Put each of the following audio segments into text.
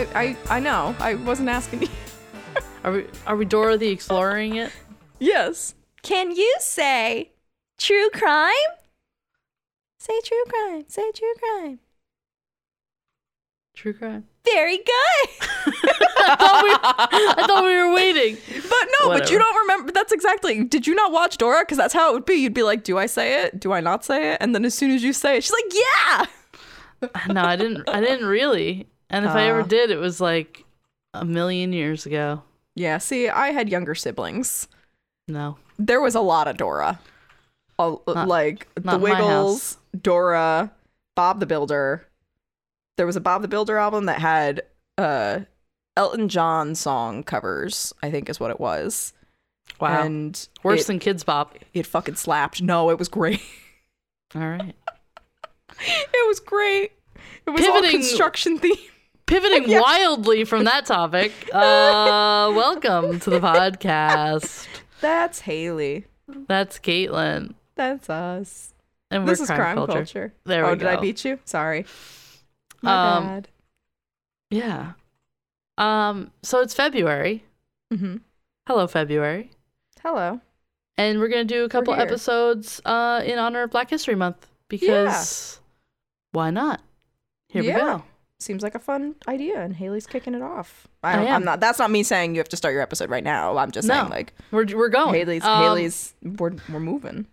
I, I, I know. I wasn't asking you. Are we are we Dora the Exploring it? Yes. Can you say true crime? Say true crime. Say true crime. True crime. Very good. I thought we were waiting. But no, but you don't remember. That's exactly. Did you not watch Dora? Because that's how it would be. You'd be like, "Do I say it? Do I not say it?" And then as soon as you say it, she's like, "Yeah." No, I didn't. I didn't really. And if I ever Uh. did, it was like a million years ago. Yeah. See, I had younger siblings. No. There was a lot of Dora. A- like not the Wiggles, Dora, Bob the Builder. There was a Bob the Builder album that had uh Elton John song covers. I think is what it was. Wow. And Worse it, than Kidz Bop. it fucking slapped. No, it was great. All right. it was great. It was all construction theme. Pivoting Yeah. wildly from that topic. Uh, welcome to the podcast. That's Haley. That's Caitlin, That's us. and we're this is crime culture. culture. There we go. oh, did I beat you? Sorry. My Um, bad. Yeah. Um. So it's February. hmm Hello, February. Hello. And we're gonna do a couple episodes uh, in honor of Black History Month because why not? Here we go. Seems like a fun idea, and Haley's kicking it off. I I don't, am. I'm not. That's not me saying you have to start your episode right now. I'm just No. saying like We're we're going. Haley's. Um, Haley's. We're we're moving.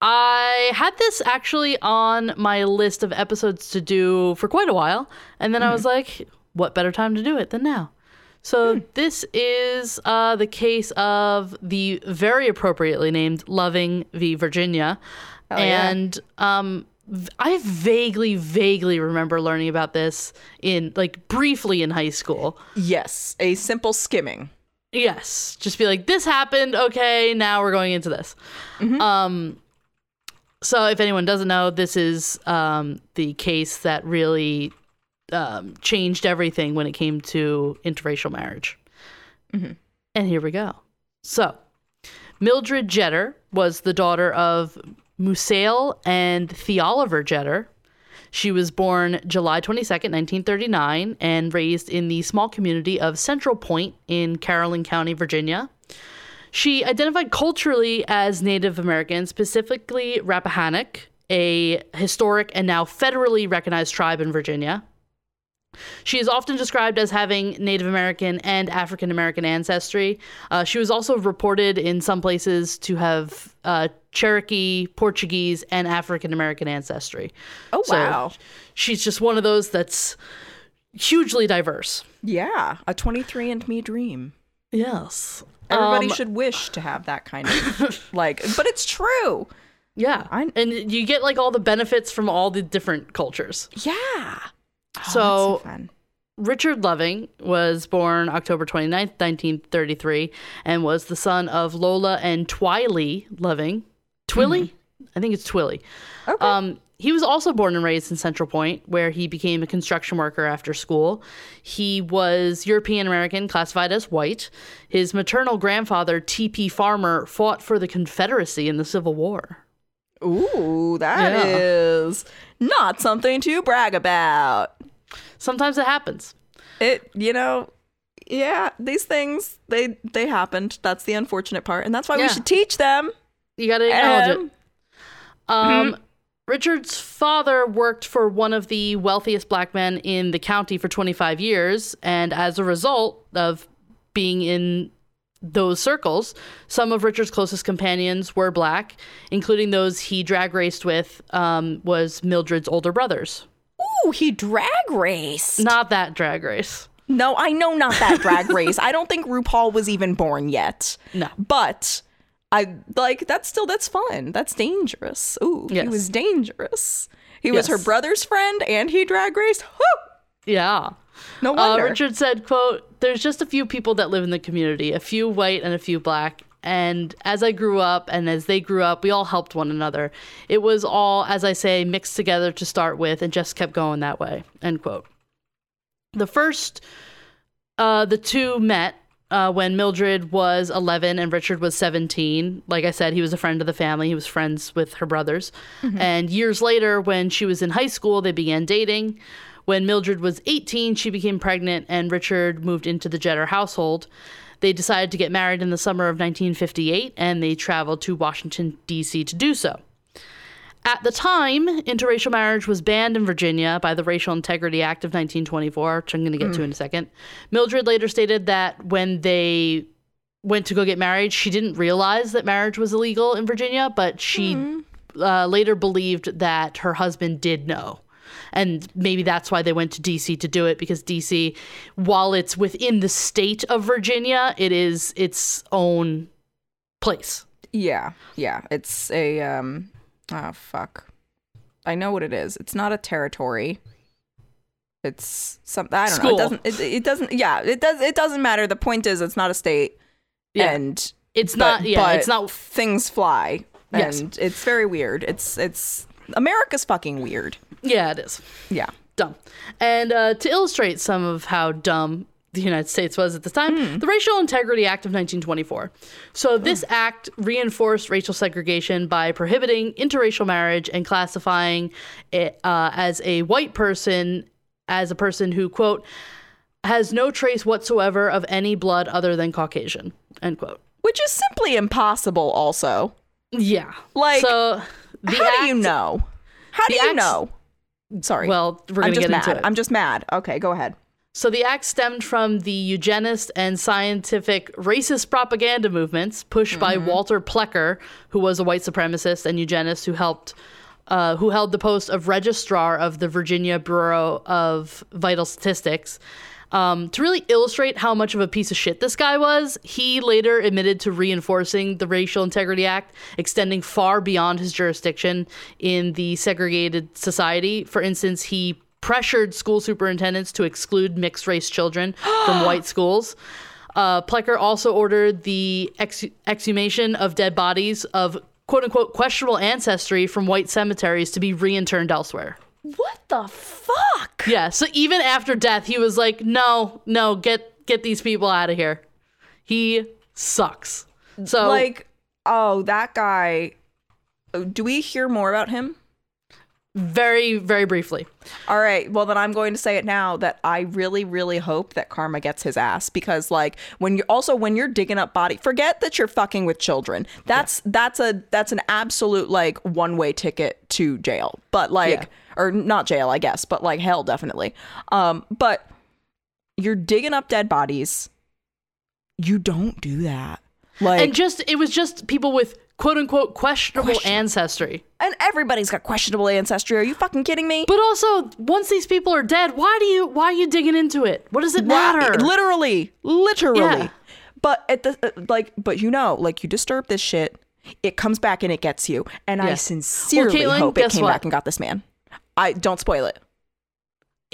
I had this actually on my list of episodes to do for quite a while, and then I Mm-hmm. was like, what better time to do it than now? So Hmm. this is uh, the case of the very appropriately named Loving v. Virginia, Oh, yeah. and um, v- I vaguely, vaguely remember learning about this in like briefly in high school. Yes, a simple skimming. Yes, just be like, this happened. Okay, now we're going into this. Um, so if anyone doesn't know, this is um, the case that really um, changed everything when it came to interracial marriage. And here we go. So, Mildred Jeter was the daughter of Musiel and Theoliver Jeter. She was born July 22nd, 1939, and raised in the small community of Central Point in Caroline County, Virginia. She identified culturally as Native American, specifically Rappahannock, a historic and now federally recognized tribe in Virginia. She is often described as having Native American and African American ancestry. Uh, she was also reported in some places to have uh, Cherokee, Portuguese, and African American ancestry. Oh So wow. she's just one of those that's hugely diverse. Yeah, a 23andMe dream. Yes. Everybody Um, should wish to have that kind of like, but it's true. Yeah. I- and you get like all the benefits from all the different cultures. Yeah. Oh, So- so. Richard Loving was born October 29th, 1933, and was the son of Lola and Twiley Loving. Twilly? I think it's Twilly. Okay. Um, he was also born and raised in Central Point, where he became a construction worker after school. He was European American, classified as white. His maternal grandfather, T.P. Farmer, fought for the Confederacy in the Civil War. Ooh, that Yeah. is not something to brag about. Sometimes it happens. It, you know, yeah, these things they they happened. That's the unfortunate part, and that's why Yeah. we should teach them. You got to acknowledge it. Um, Um, Richard's father worked for one of the wealthiest black men in the county for 25 years, and as a result of being in those circles, some of Richard's closest companions were black, including those he drag raced with. Um, was Mildred's older brothers. Ooh, he drag raced. Not that drag race. No, I know not that drag race. I don't think RuPaul was even born yet. No. But I like that's still that's fun. That's dangerous. Ooh, he was dangerous. He was her brother's friend and he drag raced. Whew! Yeah. No Uh, wonder. Richard said, quote, there's just a few people that live in the community, a few white and a few black. And as I grew up and as they grew up, we all helped one another. It was all, as I say, mixed together to start with and just kept going that way, end quote. The first, uh, the two met uh, when Mildred was 11 and Richard was 17. Like I said, he was a friend of the family. He was friends with her brothers. And years later, when she was in high school, they began dating. When Mildred was 18, she became pregnant, and Richard moved into the Jeter household. They decided to get married in the summer of 1958, and they traveled to Washington, D.C. to do so. At the time, interracial marriage was banned in Virginia by the Racial Integrity Act of 1924, which I'm going to get to in a second. Mildred later stated that when they went to go get married, she didn't realize that marriage was illegal in Virginia, but she uh, later believed that her husband did know. And maybe that's why they went to DC to do it because DC, while it's within the state of Virginia, it is its own place. Yeah, yeah. It's a um oh fuck. I know what it is. It's not a territory. It's something I don't School. know. It doesn't it, it doesn't yeah, it does it doesn't matter. The point is it's not a state Yeah. and It's but- not, yeah, but it's not, things fly. Yes. And it's very weird. It's it's America's fucking weird. yeah, it is. Yeah. dumb. And uh, to illustrate some of how dumb the United States was at this time, the Racial Integrity Act of 1924. So, this act reinforced racial segregation by prohibiting interracial marriage and classifying it uh, as a white person as a person who, quote, has no trace whatsoever of any blood other than Caucasian, end quote. Which is simply impossible also. Yeah. Like, so the How do you know? How do you act- know? Sorry. Well, we're I'm going to just get mad. into it. I'm just mad. Okay, go ahead. So the act stemmed from the eugenist and scientific racist propaganda movements pushed by Walter Plecker, who was a white supremacist and eugenist who helped uh, who held the post of registrar of the Virginia Bureau of Vital Statistics. Um, to really illustrate how much of a piece of shit this guy was, he later admitted to reinforcing the Racial Integrity Act, extending far beyond his jurisdiction in the segregated society. For instance, he pressured school superintendents to exclude mixed race children from white schools. Uh, Plecker also ordered the ex- exhumation of dead bodies of quote unquote questionable ancestry from white cemeteries to be reinterned elsewhere. What the fuck? Yeah, so even after death, he was like, "No, no, get get these people out of here." He sucks. So Like, oh, that guy. Do we hear more about him? Very very briefly. All right. Well, then I'm going to say it now that I really, really hope that Karma gets his ass because, like, when you're also when you're digging up body, forget that you're fucking with children. That's that's a that's an absolute like one way ticket to jail. But like, Yeah. or not jail, I guess, but like hell, definitely. Um, but you're digging up dead bodies. You don't do that. Like, And just it was just people with quote unquote questionable Question- ancestry. and everybody's got questionable ancestry. Are you fucking kidding me? But also, once these people are dead, why do you why are you digging into it? What does it Why- matter? Literally, literally. Yeah. But at the uh, like, but you know, like you disturb this shit, it comes back and it gets you. And I Yeah. sincerely Caitlin, hope it came what? back and got this man. I don't spoil it.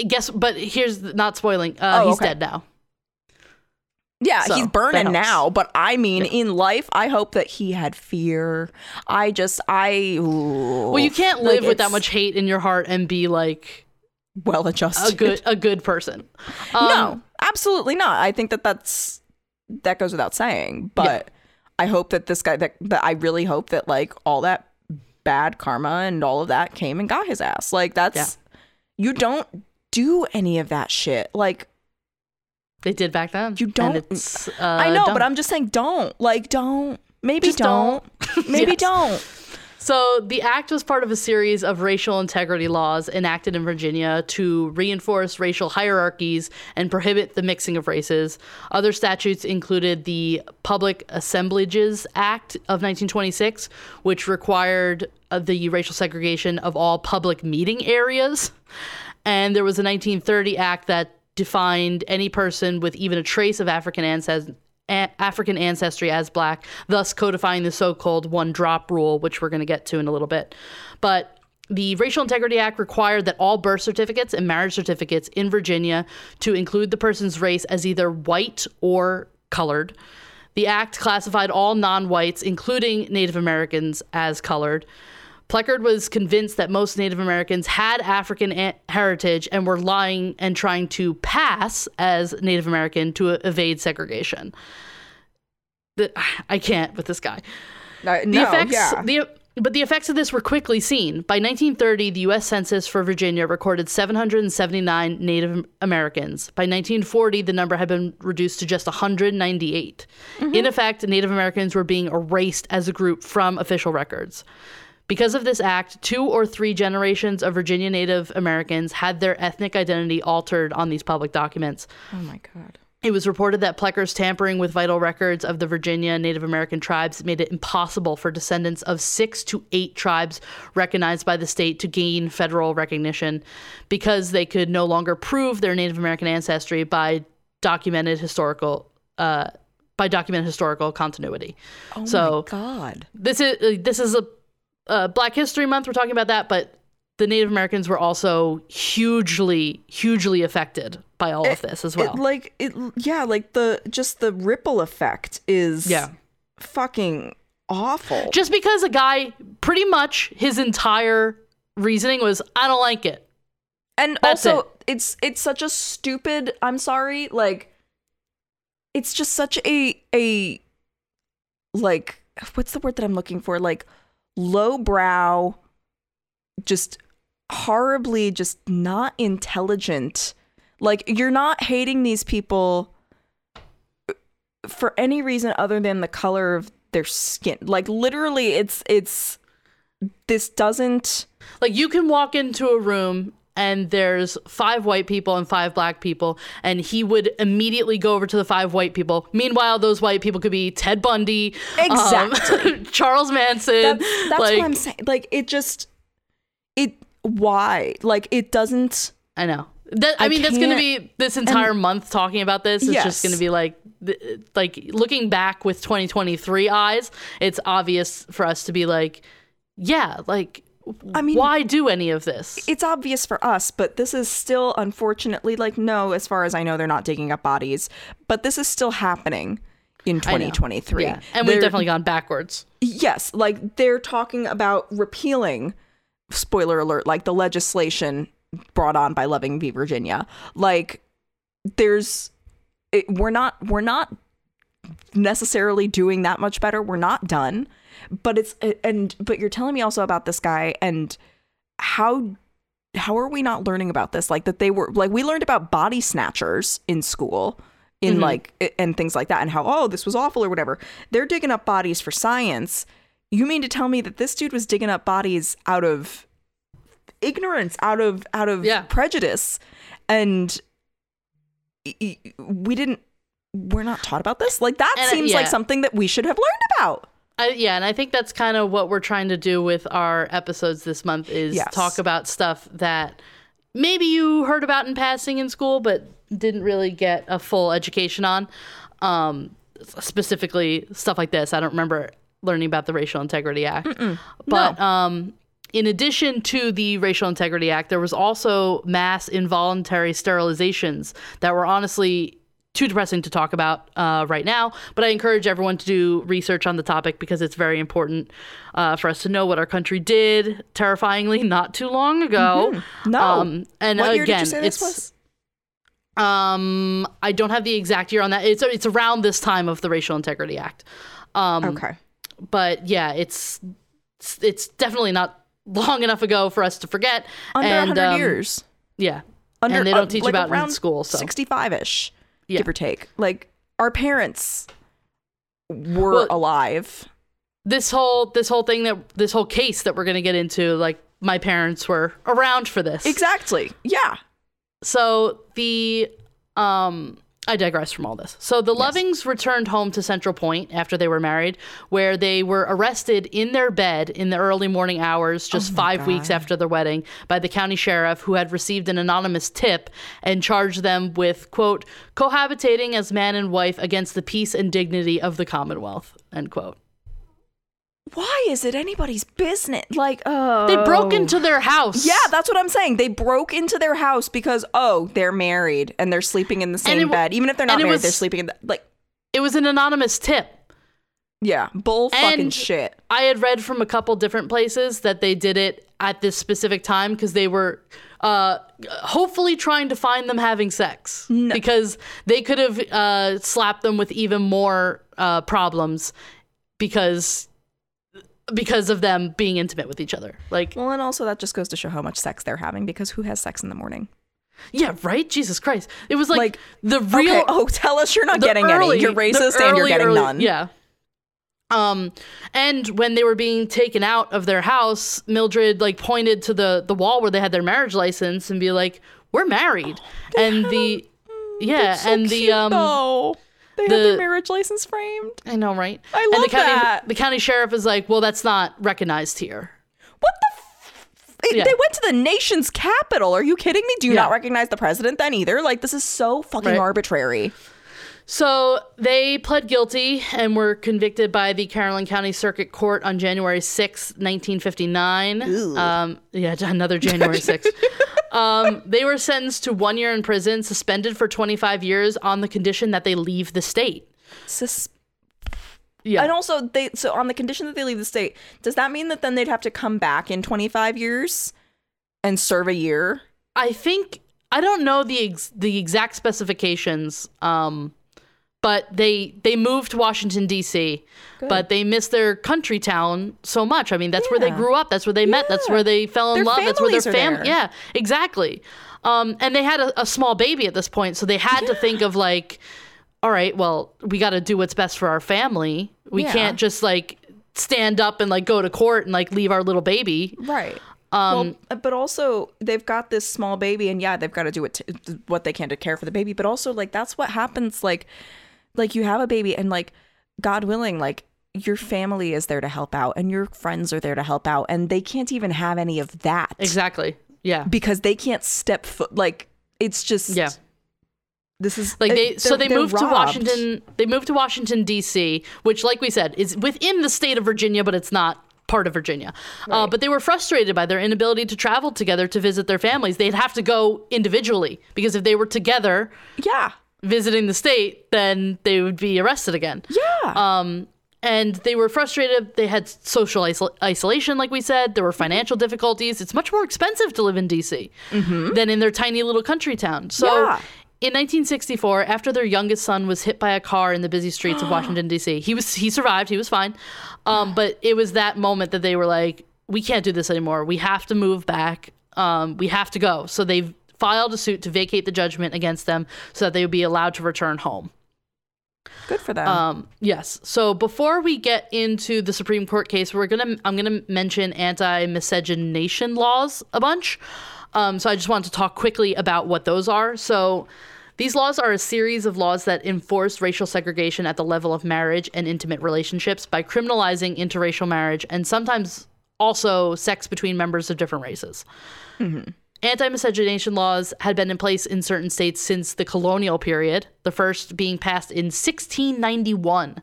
Guess, but here's the, not spoiling. Uh, Oh, he's okay. dead now. Yeah, So, he's burning now, but I mean, in life, I hope that he had fear. I just, I. Well, you can't live with that much hate in your heart and be like well adjusted, a good a good person. Um, no, absolutely not. I think that that's that goes without saying. But I hope that this guy that, that I really hope that like all that bad karma and all of that came and got his ass. Like that's you don't do any of that shit. Like they did back then. You don't- it's, uh, I know, dumb. but I'm just saying don't. Like don't. Maybe Just don't. Maybe Yes. don't. So the act was part of a series of racial integrity laws enacted in Virginia to reinforce racial hierarchies and prohibit the mixing of races. Other statutes included the Public Assemblages Act of 1926, which required uh, the racial segregation of all public meeting areas. And there was a 1930 act that defined any person with even a trace of African ancestry African ancestry as black, thus codifying the so called one drop rule, which we're going to get to in a little bit. But the Racial Integrity Act required that all birth certificates and marriage certificates in Virginia to include the person's race as either white or colored. The act classified all non whites, including Native Americans, as colored. Plecker was convinced that most Native Americans had African a- heritage and were lying and trying to pass as Native American to evade segregation. The, I can't with this guy. Uh, The no, effects yeah. the but the effects of this were quickly seen. By 1930, the U.S. Census for Virginia recorded 779 Native Americans. By 1940, the number had been reduced to just 198. In effect, Native Americans were being erased as a group from official records. Because of this act, two or three generations of Virginia Native Americans had their ethnic identity altered on these public documents. Oh my god. It was reported that Plecker's tampering with vital records of the Virginia Native American tribes made it impossible for descendants of six to eight tribes recognized by the state to gain federal recognition because they could no longer prove their Native American ancestry by documented historical uh, by documented historical continuity. Oh So- my god. This is this is a uh, Black History Month. We're talking about that, but the Native Americans were also hugely, hugely affected by all of this as well. It, like it yeah, like the just the ripple effect is Yeah. fucking awful. just because a guy pretty much his entire reasoning was i don't like it and That's also it. it's it's such a stupid i'm sorry like it's just such a a like what's the word that i'm looking for like lowbrow just horribly just not intelligent. Like you're not hating these people uh, for any reason other than the color of their skin. Like literally it's it's this doesn't like you can walk into a room and there's five white people and five black people and he would immediately go over to the five white people meanwhile those white people could be ted bundy um, Exactly. charles manson that's, that's like what i'm saying like it just it why like it doesn't i know that, I, I mean, that's going to be this entire month talking about this. It's Yes. just going to be like, th- like looking back with 2023 eyes. It's obvious for us to be like, yeah, like, I mean- why do any of this? it's obvious for us but this is still unfortunately like no as far as i know they're not digging up bodies but this is still happening in 2023 Yeah, and we've definitely gone backwards. yes like they're talking about repealing spoiler alert like the legislation brought on by loving v. Virginia. Like there's it, we're not we're not necessarily doing that much better. We're not done. But it's and but you're telling me also about this guy and how how are we not learning about this? Like that they were like we learned about body snatchers in school in Mhm. like and things like that and how oh this was awful or whatever. They're digging up bodies for science. You mean to tell me that this dude was digging up bodies out of ignorance out of out of Yeah. prejudice? And we didn't we're not taught about this like that And, uh, seems like yeah. something that we should have learned about I, yeah, and I think that's kind of what we're trying to do with our episodes this month is Yes. talk about stuff that maybe you heard about in passing in school, but didn't really get a full education on. Um, specifically, stuff like this. I don't remember learning about the Racial Integrity Act, but um, in addition to the Racial Integrity Act, there was also mass involuntary sterilizations that were honestly too depressing to talk about uh, right now. But I encourage everyone to do research on the topic because it's very important uh, for us to know what our country did terrifyingly not too long ago. no Um, and what again, year did you say this it's was um, I don't have the exact year on that. It's it's around this time of the Racial Integrity Act. Um, okay but yeah, it's it's definitely not long enough ago for us to forget. under and, 100 um, years Yeah, under and they uh, don't teach like about it around in school. So 65ish Yeah. give or take like our parents were Well- alive this whole this whole thing that this whole case that we're gonna get into, like my parents were around for this. exactly yeah So the um I digress from all this. So the Lovings returned home to Central Point after they were married, where they were arrested in their bed in the early morning hours, just oh five weeks after their wedding, by the county sheriff who had received an anonymous tip and charged them with, quote, cohabitating as man and wife against the peace and dignity of the Commonwealth, end quote. Why is it anybody's business? Like oh They broke into their house. yeah that's what i'm saying. They broke into their house because oh they're married and they're sleeping in the same it bed. Even if they're not married was- they're sleeping in the like It was an anonymous tip. yeah bull fucking And- shit. I had read from a couple different places that they did it at this specific time because they were uh, hopefully trying to find them having sex because they could have uh, slapped them with even more uh, problems because because of them being intimate with each other. Like, Well, and also that just goes to show how much sex they're having because who has sex in the morning? yeah, right? Jesus Christ. It was like, Like, the real okay, oh, tell us you're not getting early- any. You're racist and you're getting early- none. Yeah. Um, and when they were being taken out of their house, Mildred like pointed to the the wall where they had their marriage license and be like, "We're married." and the yeah, so and the um, though. They the- had their marriage license framed. I know, right? I and the love county, that. The county sheriff is like, "Well, that's not recognized here." What the? F- it- Yeah. They went to the nation's capital. Are you kidding me? Do you Yeah. not recognize the president then either? Like this is so fucking Right. arbitrary. So they pled guilty and were convicted by the Caroline County Circuit Court on January sixth, 1959. Ooh. Um, yeah, another January 6th. um, they were sentenced to one year in prison, suspended for 25 years on the condition that they leave the state. Sus- Yeah. And also, they so on the condition that they leave the state, does that mean that then they'd have to come back in 25 years and serve a year? I think I don't know the ex- the exact specifications, um, but they they moved to Washington D.C. But they missed their country town so much. I mean, that's where they Yeah. grew up. That's where they met. That's Yeah. where they fell in Their love. That's where their families are family. there. Yeah, exactly. Um, and they had a, a small baby at this point, so they had to think of like, all right, well, we got to do what's best for our family. We Yeah. can't just like stand up and like go to court and like leave our little baby. Right. Um, well, but also they've got this small baby, and yeah, they've got to do it t- what they can to care for the baby. But also, like that's what happens. Like, like you have a baby, and like God willing, like your family is there to help out, and your friends are there to help out, and they can't even have any of that exactly. Yeah. because they can't step foot. Like it's just Yeah. This is Like they, so they moved to. Washington. They moved to Washington D.C., which, like we said, is within the state of Virginia, but it's not part of Virginia. Uh, but they were frustrated by their inability to travel together to visit their families. They'd have to go individually because if they were together Yeah. Visiting the state, then they would be arrested again. Yeah. Um, and they were frustrated. They had social isol- isolation, like we said. There were financial difficulties. It's much more expensive to live in DC than in their tiny little country town. So. Yeah. In 1964, after their youngest son was hit by a car in the busy streets of Washington D.C., he was he survived. He was fine, um, but it was that moment that they were like, "We can't do this anymore. We have to move back. Um, we have to go." So they filed a suit to vacate the judgment against them, so that they would be allowed to return home. Good for them. Um, yes. So before we get into the Supreme Court case, we're gonna I'm gonna mention anti-miscegenation laws a bunch. Um, so I just wanted to talk quickly about what those are. So these laws are a series of laws that enforce racial segregation at the level of marriage and intimate relationships by criminalizing interracial marriage and sometimes also sex between members of different races. Anti miscegenation laws had been in place in certain states since the colonial period, the first being passed in 1691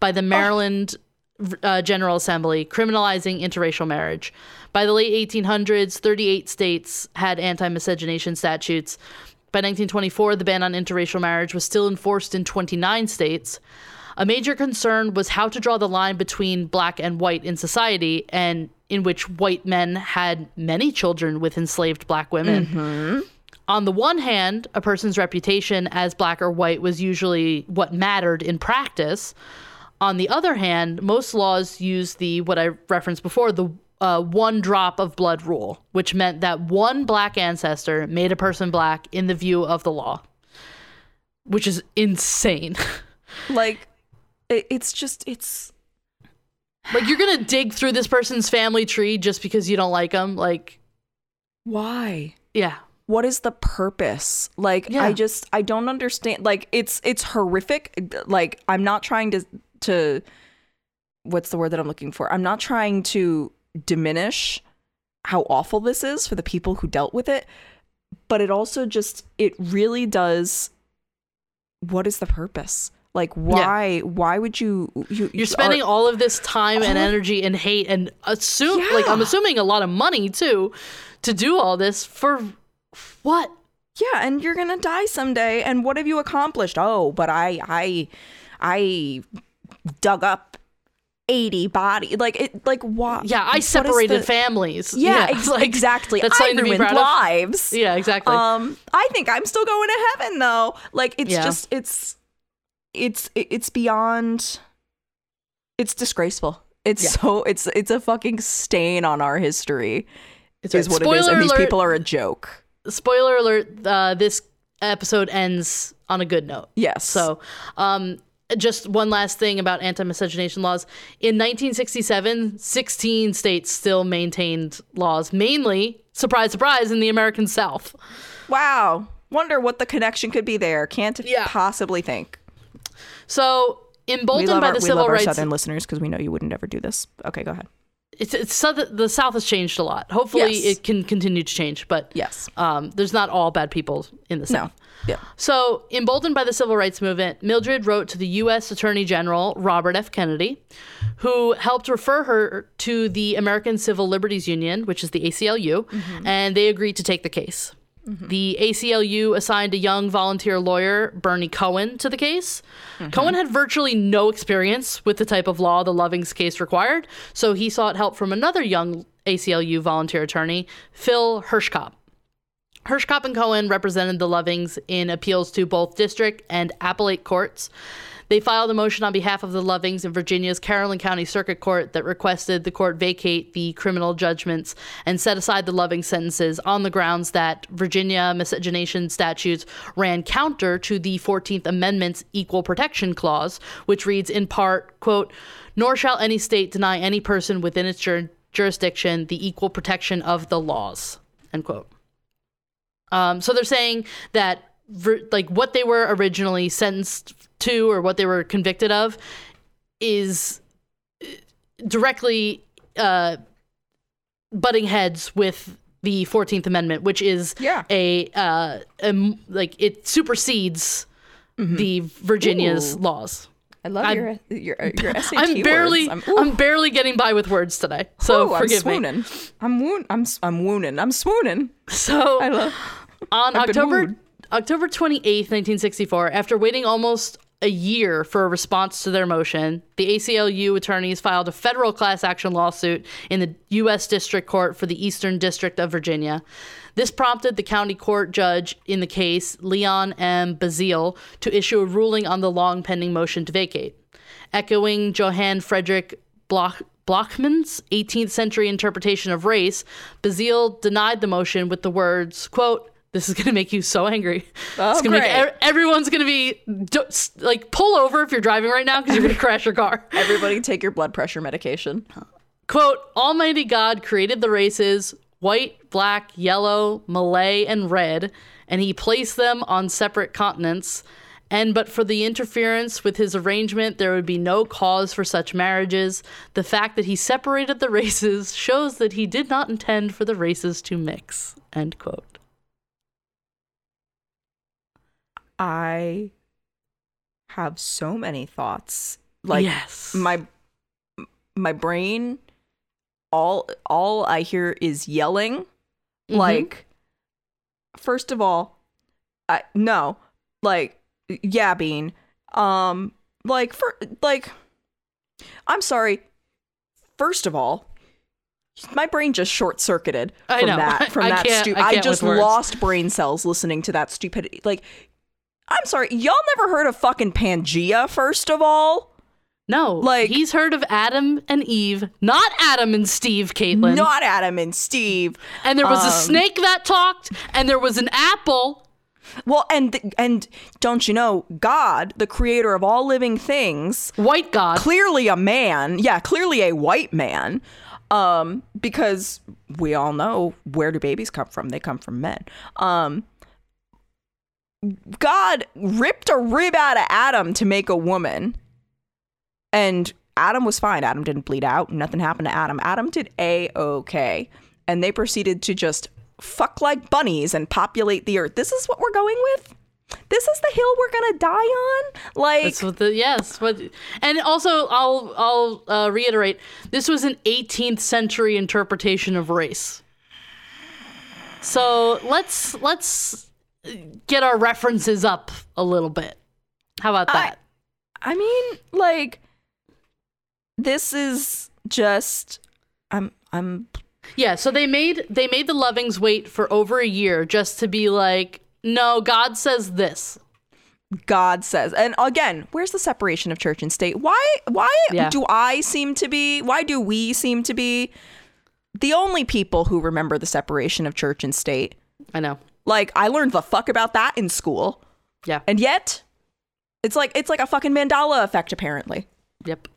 by the Maryland uh, General Assembly, criminalizing interracial marriage. By the late 1800s, 38 states had anti miscegenation statutes. By 1924, the ban on interracial marriage was still enforced in 29 states. A major concern was how to draw the line between black and white in society, and in which white men had many children with enslaved black women. On the one hand, a person's reputation as black or white was usually what mattered in practice. On the other hand, most laws use the what I referenced before, the uh, one drop of blood rule, which meant that one black ancestor made a person black in the view of the law, which is insane. like it, it's just it's like you're gonna dig through this person's family tree just because you don't like them. Like, why? yeah, what is the purpose like Yeah. i just i don't understand like it's it's horrific like i'm not trying to to what's the word that i'm looking for i'm not trying to diminish how awful this is for the people who dealt with it but it also just it really does what is the purpose like why why would you, you you're spending are- all of this time and energy and hate and assume yeah. like I'm assuming a lot of money too to do all this for what? Yeah, and you're gonna die someday. And what have you accomplished? Oh, but I, I, I dug up eighty body. Like it, like why? Yeah, I separated the- families. Yeah, ex- like, exactly. That's I to ruined proud of. lives. Yeah, exactly. Um, I think I'm still going to heaven though. Like it's Yeah. just it's, it's it's beyond. It's disgraceful. It's so it's it's a fucking stain on our history. It's Is right. what it is, Spoiler and these alert- people are a joke. spoiler alert uh, this episode ends on a good note Yes. so um, just one last thing about anti-miscegenation laws in 1967 16 states still maintained laws mainly surprise surprise in the american south wow. Wonder what the connection could be there. Can't Yeah. possibly think. So emboldened by our, the we civil love our rights southern listeners because we know you wouldn't ever do this. Okay, go ahead. it's, it's the south has changed a lot hopefully Yes. it can continue to change but Yes. um, there's not all bad people in the south No. Yeah. So, emboldened by the civil rights movement, Mildred wrote to the U.S. Attorney General Robert F. Kennedy, who helped refer her to the American Civil Liberties Union, which is the ACLU, and they agreed to take the case. Mm-hmm. The ACLU assigned a young volunteer lawyer, Bernie Cohen, to the case. Mm-hmm. Cohen had virtually no experience with the type of law the Lovings case required, so he sought help from another young ACLU volunteer attorney, Phil Hirschkopf. Hirschkopf and Cohen represented the Lovings in appeals to both district and appellate courts. They filed a motion on behalf of the Lovings in Virginia's Caroline County Circuit Court that requested the court vacate the criminal judgments and set aside the Loving sentences on the grounds that Virginia miscegenation statutes ran counter to the 14th Amendment's Equal Protection Clause, which reads in part, quote, nor shall any state deny any person within its jur- jurisdiction the equal protection of the laws, end quote. Um, so they're saying that like what they were originally sentenced to or what they were convicted of is uh, directly uh, butting heads with the 14th Amendment, which is Yeah. a, uh, a like it supersedes the Virginia's Ooh. laws. I love I'm- your your your SAT I'm barely words. I'm, barely getting by with words today. So Ooh, I'm forgive me. swooning. I'm woon. I'm I'm wooning. I'm swooning. So I love. on I've October. October 28th, 1964, after waiting almost a year for a response to their motion, the ACLU attorneys filed a federal class action lawsuit in the U.S. District Court for the Eastern District of Virginia. This prompted the county court judge in the case, Leon M. Bazile, to issue a ruling on the long pending motion to vacate. Echoing Johann Frederick Bloch. Blochmann's 18th century interpretation of race, Bazile denied the motion with the words, quote, this is going to make you so angry. Oh, it's gonna great. Make, e- everyone's going to be like, pull over if you're driving right now because you're going to crash your car. Everybody take your blood pressure medication. Quote, Almighty God created the races white, black, yellow, Malay, and red, and he placed them on separate continents. And but for the interference with his arrangement, there would be no cause for such marriages. The fact that he separated the races shows that he did not intend for the races to mix. End quote. I have so many thoughts. Like yes. my my brain all all I hear is yelling. Mhm. Like first of all, I no, like yeah, Bean. Um like for like I'm sorry. First of all, my brain just short circuited I from that from I that can't- I I, just lost brain cells listening to that stupidity. Like I'm sorry, y'all never heard of fucking Pangea first of all? no, like- he's heard of Adam and Eve, not Adam and Steve, Caitlin. Not Adam and Steve. and there was a um, snake that talked, and there was an apple. Well, and and don't you know, God, the creator of all living things, White God. clearly a man. Yeah, clearly a white man. Um, because we all know where do babies come from? They come from men. Um, God ripped a rib out of Adam to make a woman. And Adam was fine. Adam didn't bleed out. Nothing happened to Adam. Adam did a okay. And they proceeded to just fuck like bunnies and populate the earth. This is what we're going with? This is the hill we're gonna die on? Like That's what the yes. What and also I'll I'll uh, reiterate. This was an 18th century interpretation of race. So let's let's get our references up a little bit. How about that? I mean, like this is just I'm I'm yeah. So they made they made the Lovings wait for over a year just to be like, no, God says this. God says. And again, where's the separation of church and state? Why why Yeah. do I seem to be why do we seem to be the only people who remember the separation of church and state? I know. Like I learned the fuck about that in school. Yeah. And yet it's like it's like a fucking mandala effect apparently. Yep.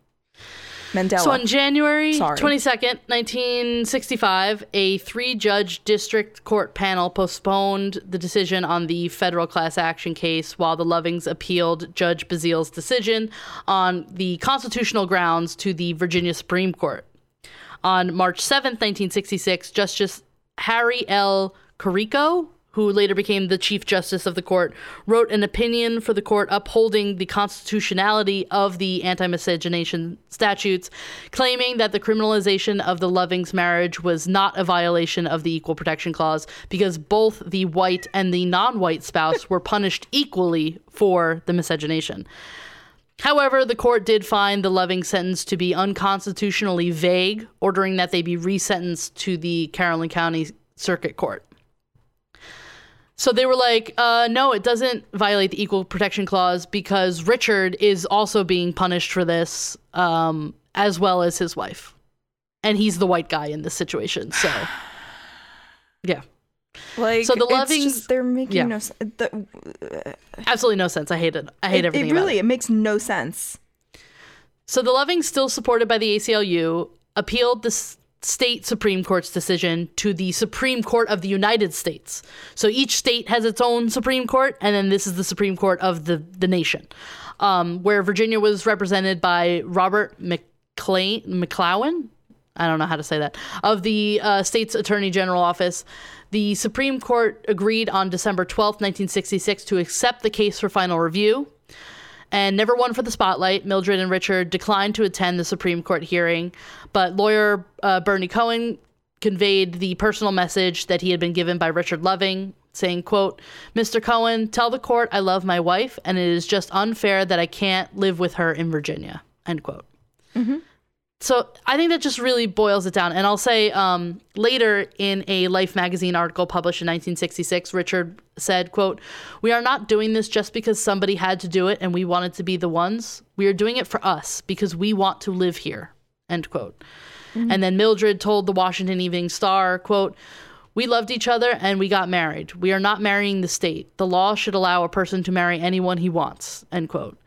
Mandela. So on January Sorry. 22nd, 1965, a three judge district court panel postponed the decision on the federal class action case while the Lovings appealed Judge Bazile's decision on the constitutional grounds to the Virginia Supreme Court. On March 7th, 1966, Justice Harry L. Carico, who later became the Chief Justice of the court, wrote an opinion for the court upholding the constitutionality of the anti miscegenation statutes, claiming that the criminalization of the Lovings marriage was not a violation of the Equal Protection Clause because both the white and the non white spouse were punished equally for the miscegenation. However, the court did find the Loving sentence to be unconstitutionally vague, ordering that they be resentenced to the Caroline County Circuit Court. So they were like, uh, no, it doesn't violate the Equal Protection Clause because Richard is also being punished for this, um, as well as his wife. And he's the white guy in this situation. So, yeah, like so the loving just- they're making yeah. no sense. The, absolutely no sense. I hate it. I hate it, everything it really it. it makes no sense. So the loving, still supported by the ACLU, appealed the s- state Supreme Court's decision to the Supreme Court of the United States. So each state has its own Supreme Court, and then this is the Supreme Court of the, the nation, um, where Virginia was represented by Robert McClain, McClowan. I don't know how to say that, of the uh, state's attorney general office. The Supreme Court agreed on December 12th, 1966, to accept the case for final review and never one for the spotlight. Mildred and Richard declined to attend the Supreme Court hearing, but lawyer uh, Bernie Cohen conveyed the personal message that he had been given by Richard Loving, saying, quote, Mr. Cohen, tell the court I love my wife, and it is just unfair that I can't live with her in Virginia, end quote. So I think that just really boils it down. And I'll say um, later in a Life magazine article published in 1966, Richard said, "quote We are not doing this just because somebody had to do it and we wanted to be the ones. We are doing it for us because we want to live here." End quote. And then Mildred told the Washington Evening Star, "quote We loved each other and we got married. We are not marrying the state. The law should allow a person to marry anyone he wants." End quote.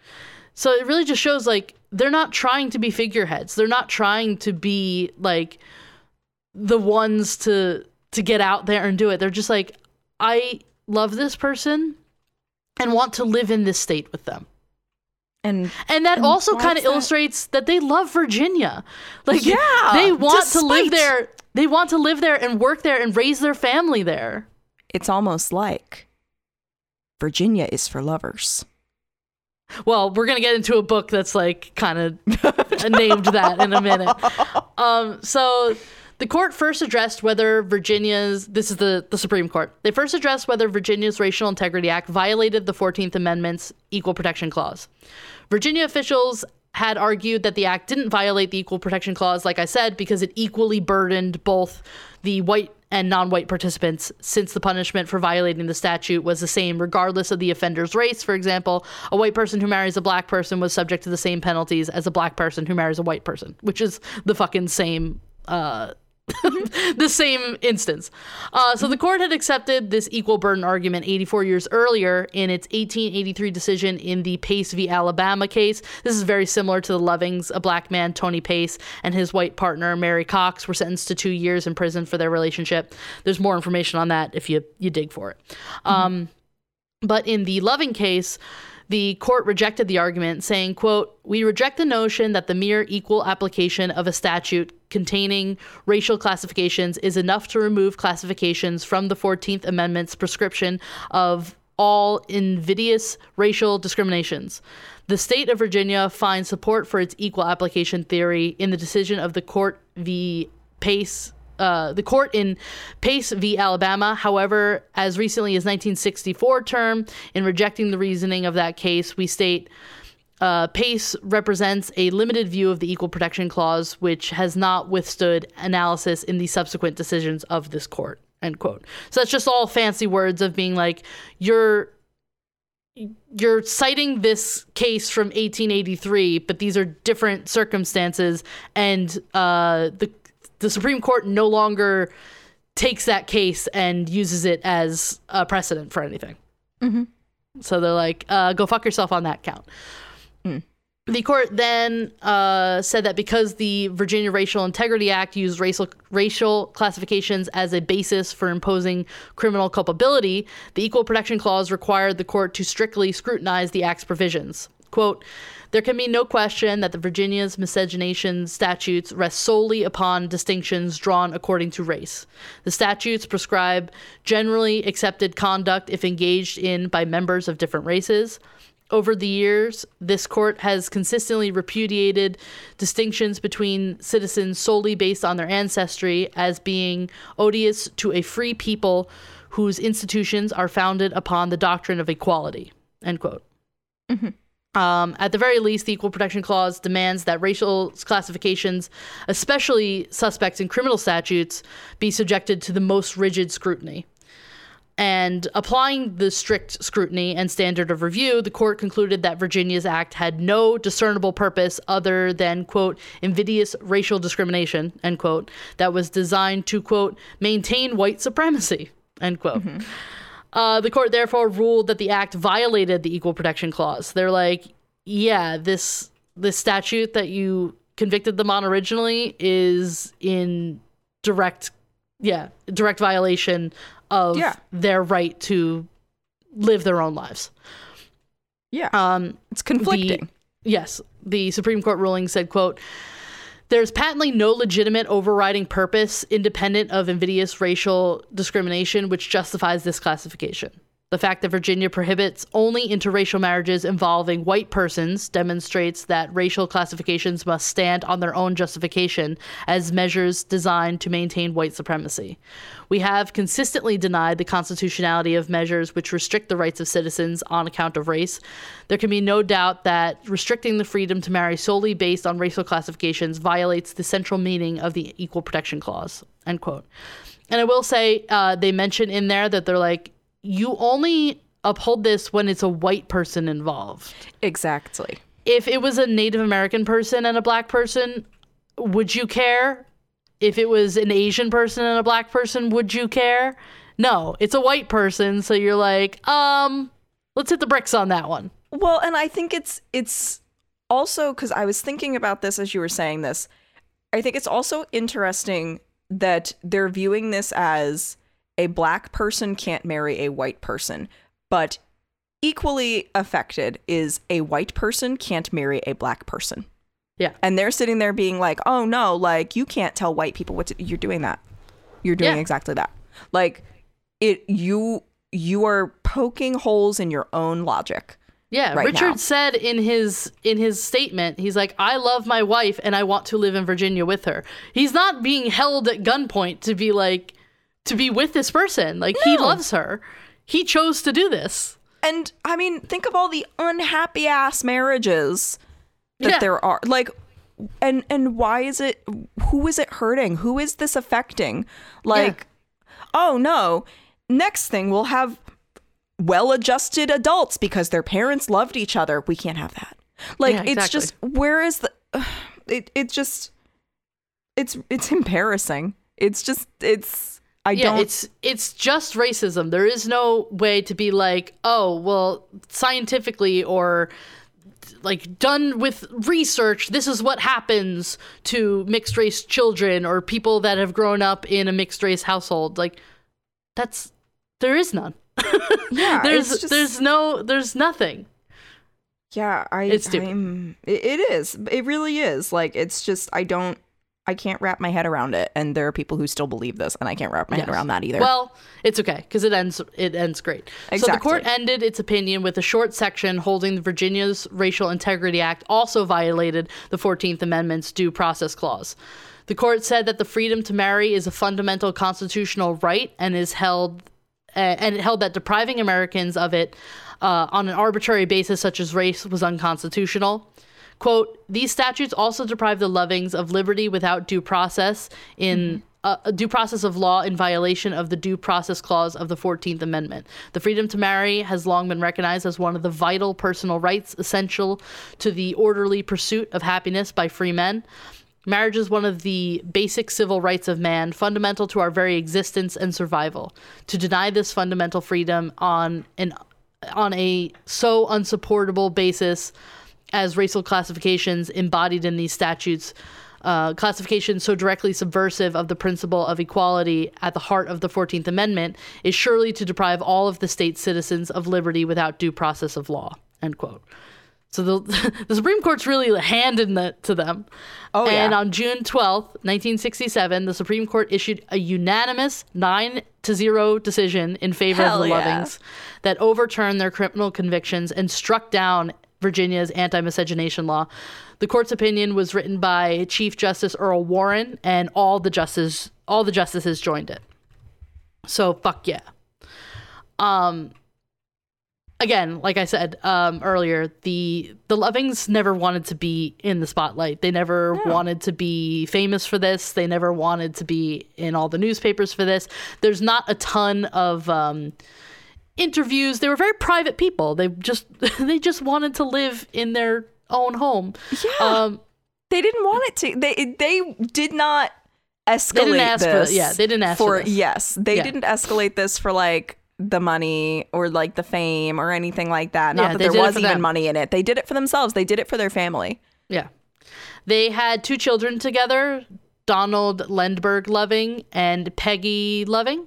So it really just shows like they're not trying to be figureheads. They're not trying to be like the ones to to get out there and do it. They're just like I love this person and want to live in this state with them. And And that And also kind of illustrates that they love Virginia. Like Yeah, they want to live there. They want to live there and work there and raise their family there. it's almost like Virginia is for lovers. Well, we're gonna get into a book that's like kind of named that in a minute. Um, so the court first addressed whether Virginia's this is the the Supreme Court. They first addressed whether Virginia's Racial Integrity Act violated the Fourteenth Amendment's Equal Protection Clause. Virginia officials had argued that the act didn't violate the Equal Protection Clause, like I said, because it equally burdened both the white and non-white participants since the punishment for violating the statute was the same regardless of the offender's race. For example a white person who marries a black person was subject to the same penalties as a black person who marries a white person which is the fucking same uh the same instance. Uh, so the court had accepted this equal burden argument 84 years earlier in its 1883 decision in the Pace v. Alabama case. This is very similar to the Lovings. A black man, Tony Pace, and his white partner, Mary Cox, were sentenced to two years in prison for their relationship. There's more information on that if you you dig for it. Um, but in the Loving case, the court rejected the argument, saying, quote, We reject the notion that the mere equal application of a statute containing racial classifications is enough to remove classifications from the 14th Amendment's prescription of all invidious racial discriminations. The state of Virginia finds support for its equal application theory in the decision of the court v. Pace uh, the court in Pace v. Alabama, however, as recently as 1964 term, in rejecting the reasoning of that case, we state uh, Pace represents a limited view of the Equal Protection Clause, which has not withstood analysis in the subsequent decisions of this court. End quote. So that's just all fancy words of being like you're you're citing this case from 1883, but these are different circumstances, and uh, the the Supreme Court no longer takes that case and uses it as a precedent for anything. Mm-hmm. So they're like, uh, go fuck yourself on that count. Mm. The court then uh, said that because the Virginia Racial Integrity Act used racial racial classifications as a basis for imposing criminal culpability, the Equal Protection Clause required the court to strictly scrutinize the act's provisions. Quote, there can be no question that the Virginia's miscegenation statutes rest solely upon distinctions drawn according to race. The statutes prescribe generally accepted conduct if engaged in by members of different races. Over the years, this court has consistently repudiated distinctions between citizens solely based on their ancestry as being odious to a free people whose institutions are founded upon the doctrine of equality. End quote. Mm-hmm. Um, at the very least, the Equal Protection Clause demands that racial classifications, especially suspects in criminal statutes, be subjected to the most rigid scrutiny. And applying the strict scrutiny and standard of review, the court concluded that Virginia's act had no discernible purpose other than, quote, invidious racial discrimination, end quote, that was designed to, quote, maintain white supremacy, end quote. Uh, the court therefore ruled that the act violated the Equal Protection Clause. They're like, yeah, this this statute that you convicted them on originally is in direct, yeah, direct violation of Yeah. their right to live their own lives. Yeah. Um, it's conflicting. Yes, the Supreme Court ruling said, quote, there's patently no legitimate overriding purpose independent of invidious racial discrimination which justifies this classification. The fact that Virginia prohibits only interracial marriages involving white persons demonstrates that racial classifications must stand on their own justification as measures designed to maintain white supremacy. We have consistently denied the constitutionality of measures which restrict the rights of citizens on account of race. There can be no doubt that restricting the freedom to marry solely based on racial classifications violates the central meaning of the Equal Protection Clause. End quote. And I will say, uh, they mention in there that they're like, you only uphold this when it's a white person involved. exactly. If it was a Native American person and a black person, would you care? If it was an Asian person and a black person, would you care? No, it's a white person, so you're like, um, let's hit the bricks on that one. Well, and I think it's it's also because I was thinking about this as you were saying this. I think it's also interesting that they're viewing this as a black person can't marry a white person, but equally affected is a white person can't marry a black person. Yeah. And they're sitting there being like, "Oh no, like you can't tell white people what to, you're doing that. You're doing Yeah. exactly that." Like it you you are poking holes in your own logic. Yeah, right Richard now. said in his in his statement, he's like, "I love my wife and I want to live in Virginia with her." He's not being held at gunpoint to be like to be with this person. Like he loves her. He chose to do this. And I mean, think of all the unhappy ass marriages that Yeah. there are. Like and and why is it who is it hurting? Who is this affecting? Like oh no, next thing we'll have well-adjusted adults because their parents loved each other. We can't have that. Like Yeah, it's just where is the it it just it's it's embarrassing. It's just it's I yeah, don't it's it's just racism. There is no way to be like, "Oh, well, scientifically or like done with research, this is what happens to mixed race children or people that have grown up in a mixed race household." Like that's there is none. yeah, there's just- there's no there's nothing. Yeah, I It's stupid. I'm it, it is. It really is. Like it's just I don't I can't wrap my head around it and there are people who still believe this and I can't wrap my head around that either. Well, it's okay because it ends it ends great. So the court ended its opinion with a short section holding the Virginia's Racial Integrity Act also violated the 14th Amendment's due process clause. The court said that the freedom to marry is a fundamental constitutional right and is held uh, and it held that depriving Americans of it uh, on an arbitrary basis such as race was unconstitutional. Quote, these statutes also deprive the lovings of liberty without due process in uh, a due process of law in violation of the due process clause of the 14th Amendment. The freedom to marry has long been recognized as one of the vital personal rights essential to the orderly pursuit of happiness by free men. Marriage is one of the basic civil rights of man, fundamental to our very existence and survival. To deny this fundamental freedom on an on a so unsupportable basis as racial classifications embodied in these statutes, uh, classifications so directly subversive of the principle of equality at the heart of the 14th Amendment, is surely to deprive all of the state's citizens of liberty without due process of law. End quote. So the, the Supreme Court's really handing that to them. Oh, yeah. and on June 12th, 1967, the Supreme Court issued a unanimous 9 to 0 decision in favor Hell of the yeah. Lovings that overturned their criminal convictions and struck down Virginia's anti-miscegenation law. The court's opinion was written by Chief Justice Earl Warren and all the justices all the justices joined it. So fuck yeah. Um again, like I said um, earlier, the the Lovings never wanted to be in the spotlight. They never wanted to be famous for this. They never wanted to be in all the newspapers for this. There's not a ton of um, interviews. They were very private people. They just they just wanted to live in their own home. Yeah. Um, they didn't want it to. They they did not escalate for- this. yeah, they didn't ask for for yes, they Yeah. didn't escalate this for like the money or like the fame or anything like that. Not Yeah, that there was for even them. money in it. They did it for themselves. They did it for their family. Yeah. They had two children together Donald Lendberg Loving and Peggy Loving.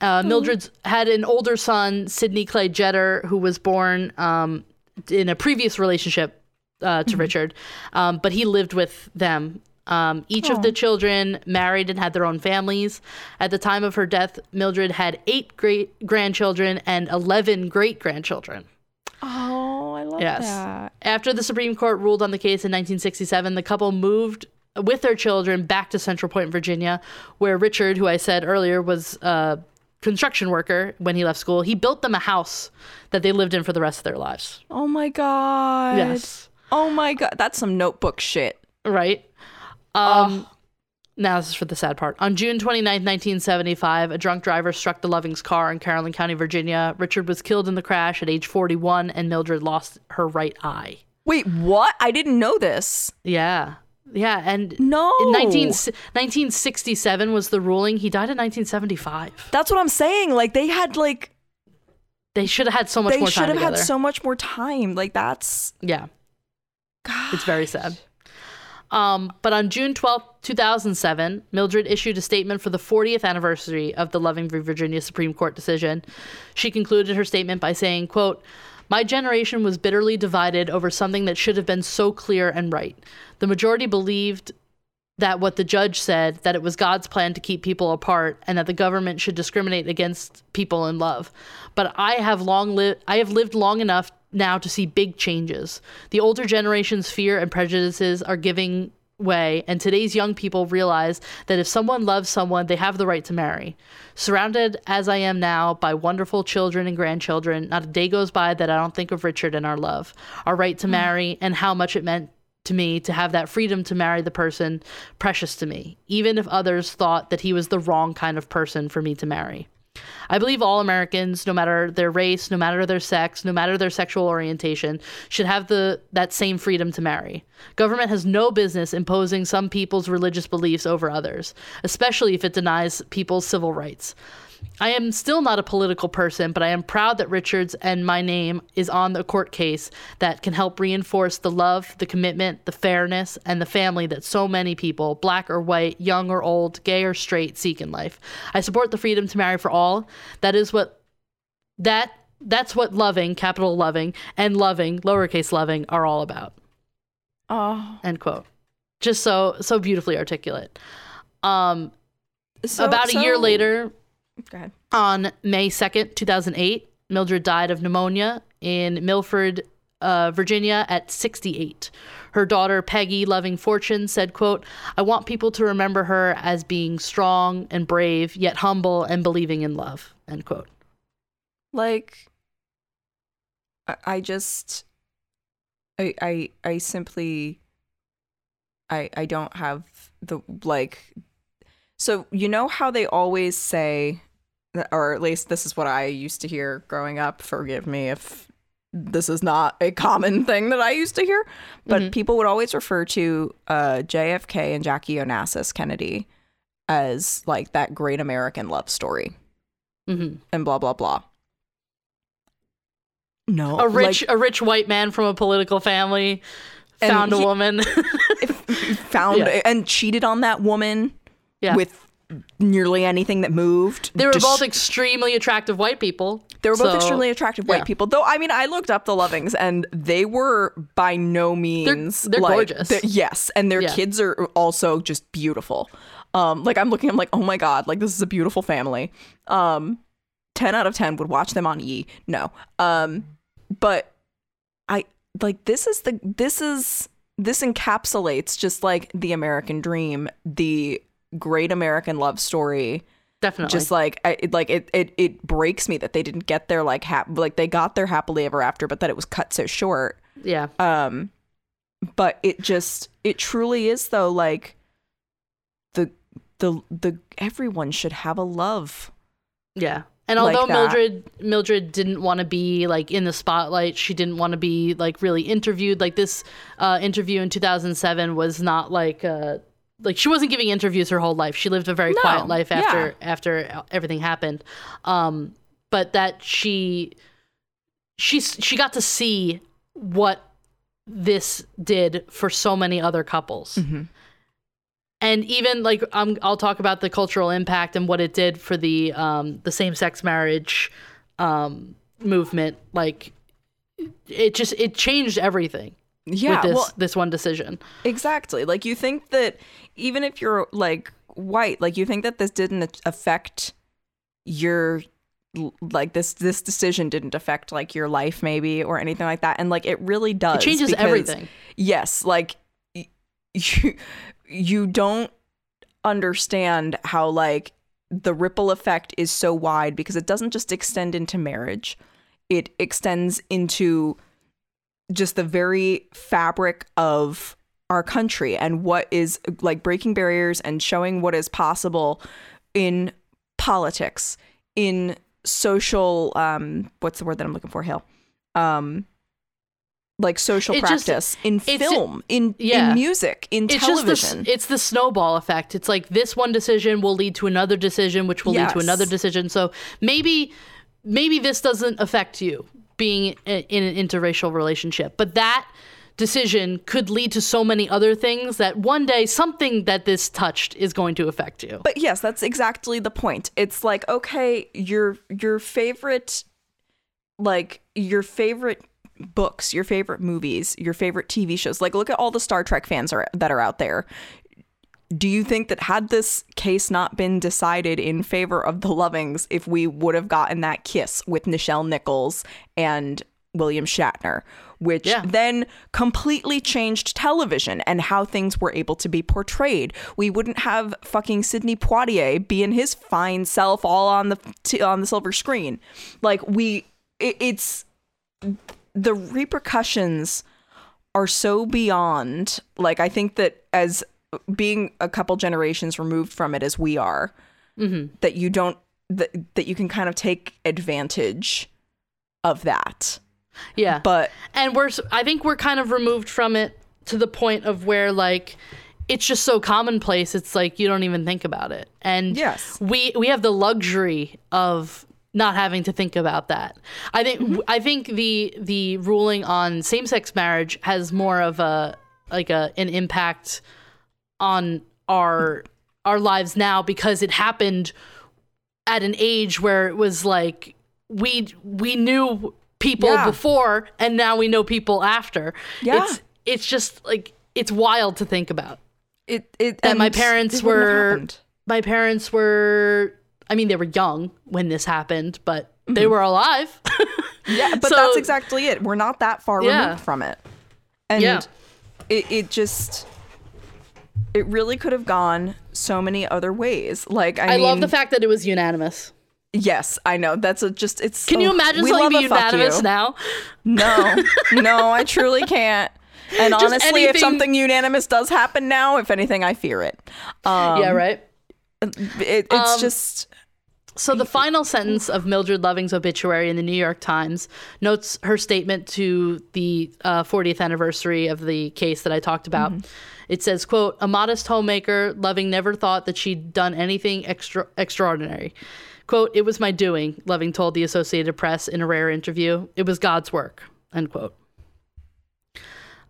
Uh, Mildred had an older son, Sidney Clay Jeter, who was born um, in a previous relationship uh, to Richard, um, but he lived with them. Um, each of the children married and had their own families. At the time of her death, Mildred had eight great grandchildren and 11 great grandchildren. Oh, I love Yes. that. After the Supreme Court ruled on the case in 1967, the couple moved with their children back to Central Point, Virginia, where Richard, who I said earlier was a construction worker when he left school, he built them a house that they lived in for the rest of their lives. Oh my god. Yes. Oh my god. That's some notebook shit. Right? Um, Now, this is for the sad part. On June 29th, 1975, a drunk driver struck the Lovings car in Caroline County, Virginia. Richard was killed in the crash at age 41, and Mildred lost her right eye. Wait, what? I didn't know this. Yeah. Yeah. And No. In 19, 1967 was the ruling. He died in 1975. That's what I'm saying. Like they had like They should have had so much they more should time have together. had so much more time. Like that's yeah, God. it's very sad. Um, but on June 12th, 2007, Mildred issued a statement for the 40th anniversary of the Loving v. Virginia Supreme Court decision. She concluded her statement by saying, quote, my generation was bitterly divided over something that should have been so clear and right. The majority believed that what the judge said that it was God's plan to keep people apart and that the government should discriminate against people in love. But I have long lived I have lived long enough now to see big changes. The older generation's fear and prejudices are giving way and today's young people realize that if someone loves someone they have the right to marry. Surrounded as I am now by wonderful children and grandchildren, not a day goes by that I don't think of Richard and our love, our right to hmm. marry and how much it meant to me to have that freedom to marry the person precious to me, even if others thought that he was the wrong kind of person for me to marry. I believe all Americans, no matter their race, no matter their sex, no matter their sexual orientation, should have the that same freedom to marry. Government has no business imposing some people's religious beliefs over others, especially if it denies people's civil rights. I am still not a political person, but I am proud that Richards and my name is on the court case that can help reinforce the love, the commitment, the fairness, and the family that so many people, black or white, young or old, gay or straight, seek in life. I support the freedom to marry for all. That is what that that's what loving, capital loving, and loving, lowercase loving, are all about. oh End quote. Just so so beautifully articulate. Um, so, about a year later, Go ahead. on May 2nd, 2008, Mildred died of pneumonia in Milford, uh, Virginia at 68. Her daughter, Peggy Loving Fortune, said, quote, I want people to remember her as being strong and brave, yet humble and believing in love, end quote. Like I, I just I I I simply I I don't have the like So, you know how they always say, or at least this is what I used to hear growing up. Forgive me if this is not a common thing that I used to hear, but people would always refer to uh, JFK and Jackie Onassis Kennedy as like that great American love story hmm and blah, blah, blah. No. A rich, like, a rich white man from a political family found a he- woman. found Yeah. and cheated on that woman yeah. with nearly anything that moved. they were both extremely attractive white people. They were both So, extremely attractive white yeah. people. Though I mean, I looked up the Lovings, and they were by no means they're like- gorgeous. they're- yes, and their Yeah. kids are also just beautiful. Um, like I'm looking, I'm like, oh my god, like this is a beautiful family. Um, ten out of ten would watch them on E. No, um, but I like this is the this is this encapsulates just like the American dream, the great American love story Definitely. just like I, it, like it, it it breaks me that they didn't get their like hap- like they got their happily ever after but that it was cut so short yeah. um but it just it truly is though like the the the everyone should have a love Yeah. And although that. Mildred Mildred didn't want to be like in the spotlight, she didn't want to be like really interviewed. Like this uh, interview in 2007 was not like uh, like she wasn't giving interviews her whole life. She lived a very No, quiet life after yeah. after everything happened. Um, but that she she she got to see what this did for so many other couples. And even like um, I'll talk about the cultural impact and what it did for the um, the same sex marriage um, movement. Like it just it changed everything yeah with this well this one decision. exactly like you think that even if you're like white like you think that this didn't affect your like this this decision didn't affect like your life maybe or anything like that and like it really does It changes because- everything. yes like you you don't understand how like the ripple effect is so wide because it doesn't just extend into marriage it extends into just the very fabric of our country and what is like breaking barriers and showing what is possible in politics in social um what's the word that i'm looking for hale um like social It just- practice in film in yeah. in music in It's television just the, it's the snowball effect. It's like this one decision will lead to another decision, which will lead to another decision. So maybe maybe this doesn't affect you being in an interracial relationship, but that decision could lead to so many other things that one day something that this touched is going to affect you. But yes, that's exactly the point. It's like okay, your your favorite like your favorite books, your favorite movies, your favorite TV shows. Like look at all the Star Trek fans are, that are out there. Do you think that had this case not been decided in favor of the Lovings, if we would have gotten that kiss with Nichelle Nichols and William Shatner, which Yeah. then completely changed television and how things were able to be portrayed. We wouldn't have fucking Sidney Poitier being his fine self all on the t- on the silver screen. Like we, it, it's the repercussions are so beyond. Like I think that as being a couple generations removed from it as we are, mm-hmm. that you don't that that you can kind of take advantage of that. yeah. But and we're I think we're kind of removed from it to the point of where like it's just so commonplace it's like you don't even think about it and Yes. we we have the luxury of not having to think about that i think mm-hmm. i think the the ruling on same-sex marriage has more of a like a an impact on our our lives now because it happened at an age where it was like we we knew people Yeah. before and now we know people after. Yeah. It's it's just like it's wild to think about. it it And my parents it wouldn't have were my parents were I mean they were young when this happened, but they Mm-hmm. were alive. yeah, but so- that's exactly it. We're not that far Yeah. removed from it, and Yeah. it it just it really could have gone so many other ways. Like I, I mean, love the fact that it was unanimous. Yes, I know. That's a just it's. Can you imagine we something be unanimous you. now? No, no, I truly can't. And Just honestly, if something unanimous does happen now, if anything, I fear it. Um, yeah, right. It, it's Um, just So the final sentence of Mildred Loving's obituary in the New York Times notes her statement to the uh, 40th anniversary of the case that I talked about. It says, "quote A modest homemaker, Loving never thought that she'd done anything extra extraordinary." "Quote It was my doing," Loving told the Associated Press in a rare interview. "It was God's work." End quote.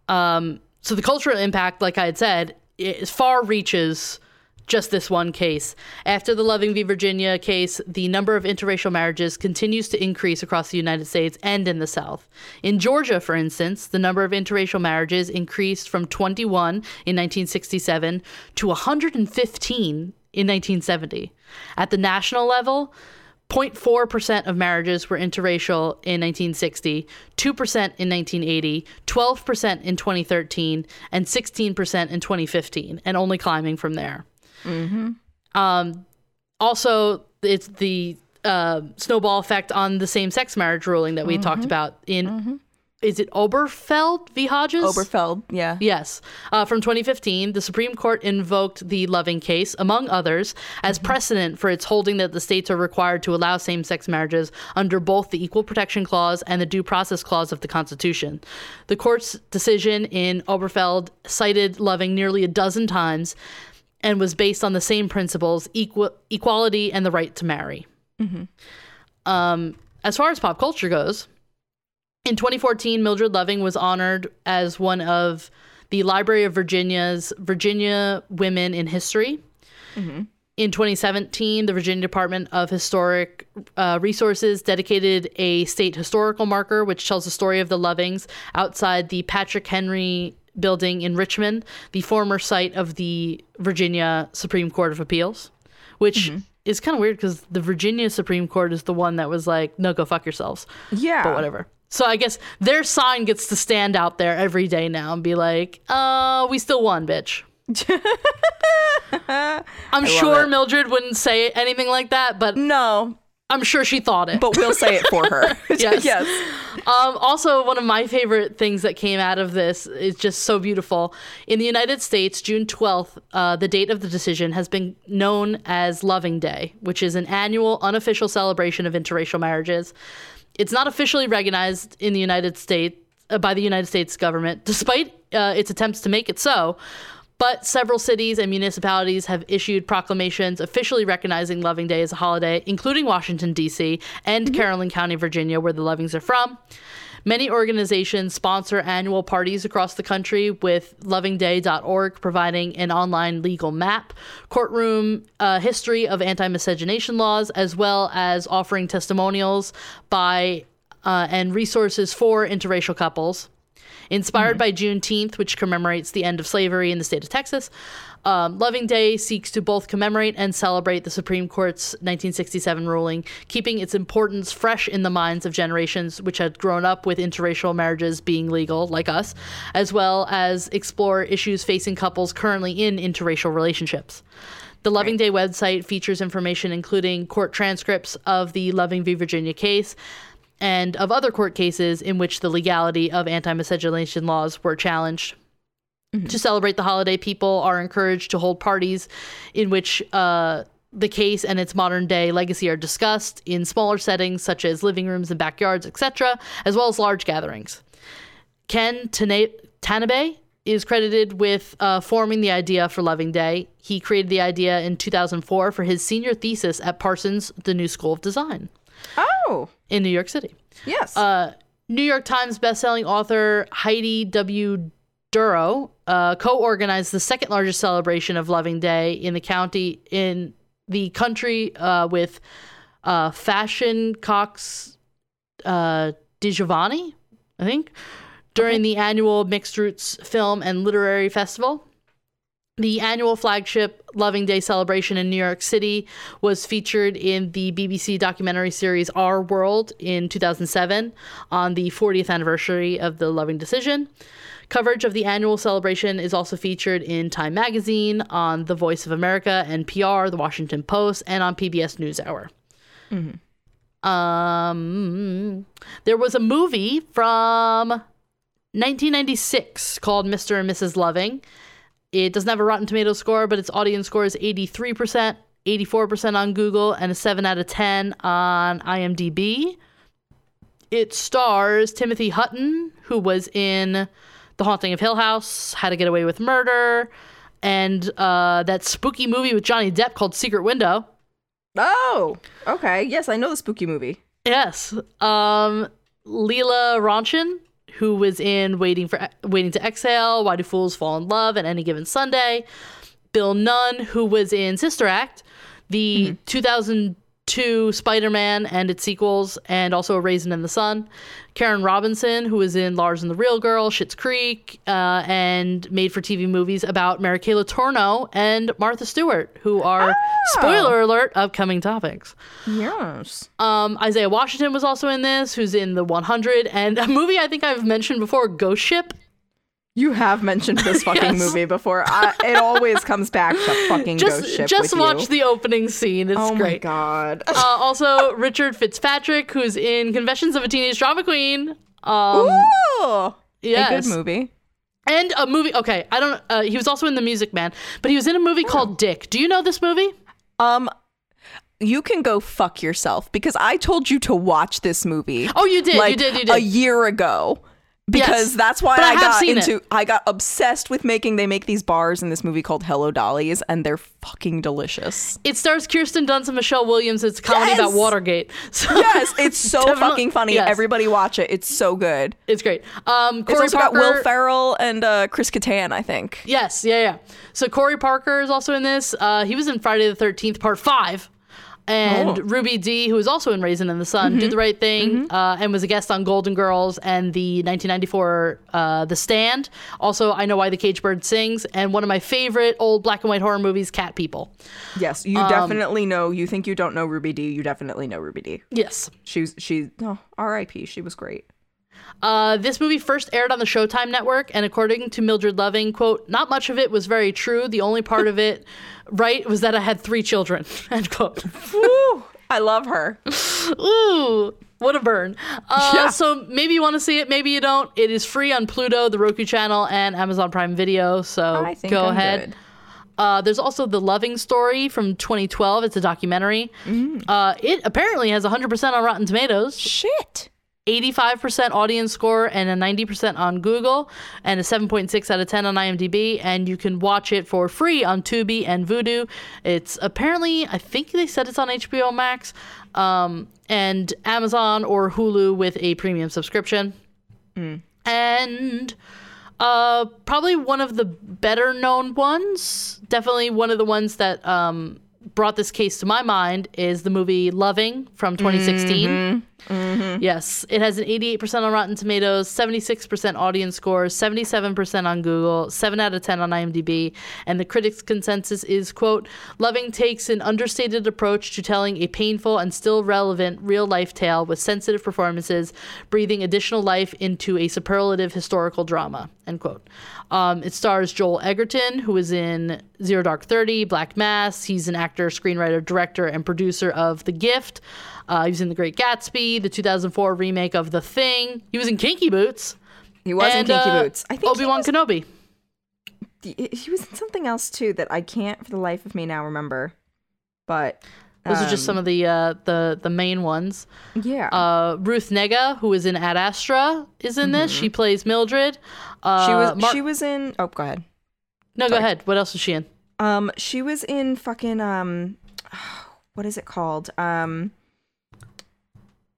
Um, so the cultural impact, like I had said, is far reaches just this one case. After the Loving v. Virginia case, the number of interracial marriages continues to increase across the United States and in the South. In Georgia, for instance, the number of interracial marriages increased from 21 in 1967 to 115 in 1970. At the national level, 0.4% of marriages were interracial in 1960, 2% in 1980, 12% in 2013, and 16% in 2015, and only climbing from there. Um, also, it's the uh, snowball effect on the same sex marriage ruling that we talked about in. Is it Oberfeld v. Hodges? Oberfeld. Yeah. Yes. Uh, from 2015, the Supreme Court invoked the Loving case, among others, as precedent for its holding that the states are required to allow same sex marriages under both the Equal Protection Clause and the Due Process Clause of the Constitution. The court's decision in Oberfeld cited Loving nearly a dozen times and was based on the same principles equal, equality and the right to marry. Um, as far as pop culture goes, in 2014, Mildred Loving was honored as one of the Library of Virginia's Virginia Women in History. In 2017, the Virginia Department of Historic uh, Resources dedicated a state historical marker which tells the story of the Lovings outside the Patrick Henry building in Richmond, the former site of the Virginia Supreme Court of Appeals, which is kind of weird because the Virginia Supreme Court is the one that was like, no, go fuck yourselves Yeah. but whatever. So I guess their sign gets to stand out there every day now and be like, "Uh, we still won, bitch." I'm sure it. Mildred wouldn't say anything like that, but No, I'm sure she thought it. but we'll say it for her. Yes. yes. Um, also, one of my favorite things that came out of this is just so beautiful. In the United States, June 12th, uh, the date of the decision has been known as Loving Day, which is an annual unofficial celebration of interracial marriages. It's not officially recognized in the United States uh, by the United States government, despite uh, its attempts to make it so. But several cities and municipalities have issued proclamations officially recognizing Loving Day as a holiday, including Washington, D.C., and Carrollton County, Virginia, where the Lovings are from. Many organizations sponsor annual parties across the country, with lovingday.org providing an online legal map, courtroom uh, history of anti miscegenation laws, as well as offering testimonials by uh, and resources for interracial couples. Inspired by Juneteenth, which commemorates the end of slavery in the state of Texas, um, Loving Day seeks to both commemorate and celebrate the Supreme Court's 1967 ruling, keeping its importance fresh in the minds of generations which had grown up with interracial marriages being legal, like us, as well as explore issues facing couples currently in interracial relationships. The Loving Day website features information including court transcripts of the Loving v. Virginia case and of other court cases in which the legality of anti miscegenation laws were challenged. To celebrate the holiday, people are encouraged to hold parties in which uh, the case and its modern day legacy are discussed in smaller settings such as living rooms and backyards, etc., as well as large gatherings. Ken Tana- Tanabe is credited with uh, forming the idea for Loving Day. He created the idea in 2004 for his senior thesis at Parsons, the New School of Design Oh, in New York City. yes. Uh, New York Times bestselling author Heidi W. Durrow uh, co-organized the second largest celebration of Loving Day in the county in the country uh, with uh, Fanshen Cox uh, DiGiovanni, I think, during the annual Mixed Roots Film and Literary Festival. The annual flagship Loving Day celebration in New York City was featured in the BBC documentary series Our World in 2007 on the 40th anniversary of the Loving decision. Coverage of the annual celebration is also featured in Time Magazine, on The Voice of America, NPR, The Washington Post, and on PBS NewsHour. Um, there was a movie from 1996 called Mr. and Mrs. Loving. It doesn't have a Rotten Tomatoes score, but its audience score is 83%. 84% on Google, and a 7 out of 10 on IMDb. It stars Timothy Hutton, who was in The Haunting of Hill House, How to Get Away with Murder, and uh, that spooky movie with Johnny Depp called Secret Window. Oh, okay. Yes, I know the spooky movie. Yes. Um, Lela Rochon, who was in Waiting for Waiting to Exhale, Why Do Fools Fall in Love, and Any Given Sunday. Bill Nunn, who was in Sister Act, the mm-hmm. 2002 Spider-Man and its sequels, and also A Raisin in the Sun. Karen Robinson, who was in Lars and the Real Girl, Schitt's Creek, uh, and made-for-TV movies about Mary Kay Letourneau and Martha Stewart, who are spoiler alert upcoming topics. Yes. Um, Isaiah Washington was also in this, who's in the 100, and a movie I think I've mentioned before, Ghost Ship. You have mentioned this fucking Yes. movie before. I, it always comes back to fucking Just ghost ship just watch you. the opening scene; it's Oh my god. Uh, also, Richard Fitzpatrick, who's in Confessions of a Teenage Drama Queen. Um, Ooh, yes. a good movie. And a movie. Okay, I don't. Uh, he was also in The Music Man, but he was in a movie called Dick. Do you know this movie? Um, you can go fuck yourself because I told you to watch this movie. Oh, you did. like you did. You did. a year ago. Because Yes, that's why I I, got into it. I got obsessed with making they make these bars in this movie called Hello Dollies and they're fucking delicious. It stars Kirsten Dunst and Michelle Williams. It's a comedy Yes! about Watergate. So Yes, it's so fucking funny. yes. Everybody watch it. It's so good. it's great. Um, It's Corey also Parker, got Will Ferrell and uh, Chris Kattan, I think. Yes, yeah, yeah. So Corey Parker is also in this. Uh, he was in Friday the Thirteenth Part Five, and Oh. Ruby Dee, who was also in Raisin in the Sun, did the right thing uh, and was a guest on Golden Girls and the 1994 uh, The Stand. Also, I know why the cage bird sings, and one of my favorite old black and white horror movies, Cat People. Yes, you Um, definitely know. You think you don't know Ruby Dee? You definitely know Ruby Dee. Yes. she's she. Oh, R.I.P. She was great. Uh, this movie first aired on the Showtime network, and according to Mildred Loving, quote, not much of it was very true. The only part of it right was that I had three children, end quote. Woo! I love her. Ooh, what a burn. Uh, Yeah. So maybe you want to see it, maybe you don't. It is free on Pluto, the Roku channel, and Amazon Prime Video. So go I'm ahead. good. Uh, there's also The Loving Story from 2012. It's a documentary. Mm. Uh, it apparently has 100% on Rotten Tomatoes, Shit. 85% audience score, and a 90% on Google, and a 7.6 out of 10 on IMDb. And you can watch it for free on Tubi and Vudu. It's apparently, I think they said it's on HBO Max, um, and Amazon or Hulu with a premium subscription. And uh, probably one of the better known ones, definitely one of the ones that um, brought this case to my mind is the movie Loving from 2016. Yes, it has an 88% on Rotten Tomatoes, 76% audience score, 77% on Google, 7 out of 10 on IMDb, and the critics' consensus is, quote, Loving takes an understated approach to telling a painful and still relevant real-life tale with sensitive performances, breathing additional life into a superlative historical drama, end quote. Um, it stars Joel Edgerton, who is in Zero Dark Thirty, Black Mass. He's an actor, screenwriter, director, and producer of The Gift. Uh, he was in The Great Gatsby, the 2004 remake of The Thing. He was in Kinky Boots. He was in Kinky uh, Boots. I think Obi Wan Kenobi. he was in something else too that I can't for the life of me now remember. But Those are just some of the uh, the the main ones. yeah. Uh, Ruth Negga, who is in Ad Astra, is in this. She plays Mildred. Uh, Mm-hmm. she was Mar- she was in. Oh, go ahead. No, go ahead. What else is she in? Um, she was in fucking um, what is it called? Um,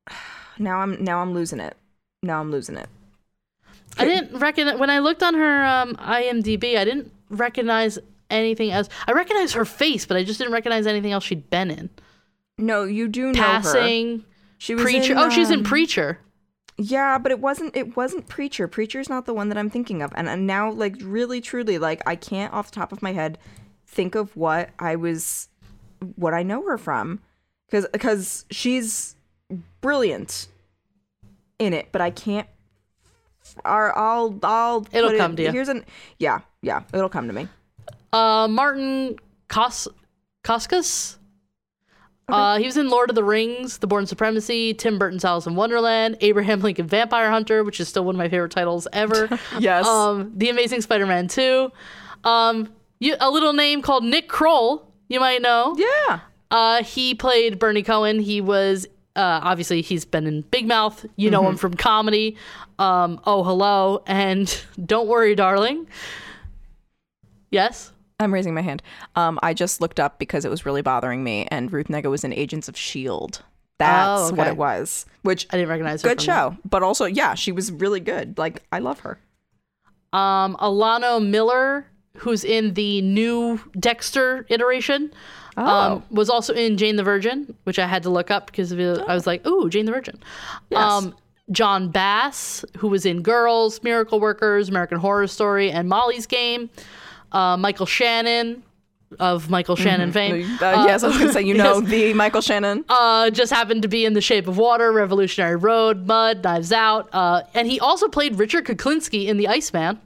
now I'm now I'm losing it. Now I'm losing it. I didn't recognize when I looked on her um, IMDb. I didn't recognize anything else. I recognized her face, but I just didn't recognize anything else she'd been in. No, you do know her. Passing, She was Preacher. in, oh, she's in um, Preacher. Yeah, but it wasn't it wasn't Preacher. Preacher's not the one that I'm thinking of. And, and now like really truly like I can't off the top of my head think of what I was what I know her from cuz cuz she's brilliant in it, but I can't or I'll I'll It'll come it, to you. Here's an yeah, yeah, it'll come to me. Uh, Martin Kos- Csokas. Uh, he was in Lord of the Rings, The Bourne Supremacy, Tim Burton's Alice in Wonderland, Abraham Lincoln Vampire Hunter, which is still one of my favorite titles ever. Yes. Um, The Amazing Spider-Man 2. Um, you, a little name called Nick Kroll you might know. Yeah. Uh, he played Bernie Cohen. He was uh, obviously he's been in Big Mouth. You know him from comedy. Um, oh hello and Don't Worry, Darling. Yes. I'm raising my hand. Um, I just looked up because it was really bothering me, and Ruth Negga was in Agents of Shield. That's Oh, what it was. Which I didn't recognize her. good from show, but also yeah, she was really good. Like I love her. that. Um, Alano Miller, who's in the new Dexter iteration, Oh. um, was also in Jane the Virgin, which I had to look up because of it. I was like, "Ooh, Jane the Virgin." Yes. Um, Jon Bass, who was in Girls, Miracle Workers, American Horror Story, and Molly's Game. Uh, Michael Shannon of Michael Shannon fame. Uh, yes, I was gonna say you know yes. the Michael Shannon. uh, just happened to be in The Shape of Water, Revolutionary Road, Mud, Knives Out, uh, and he also played Richard Kuklinski in The Iceman,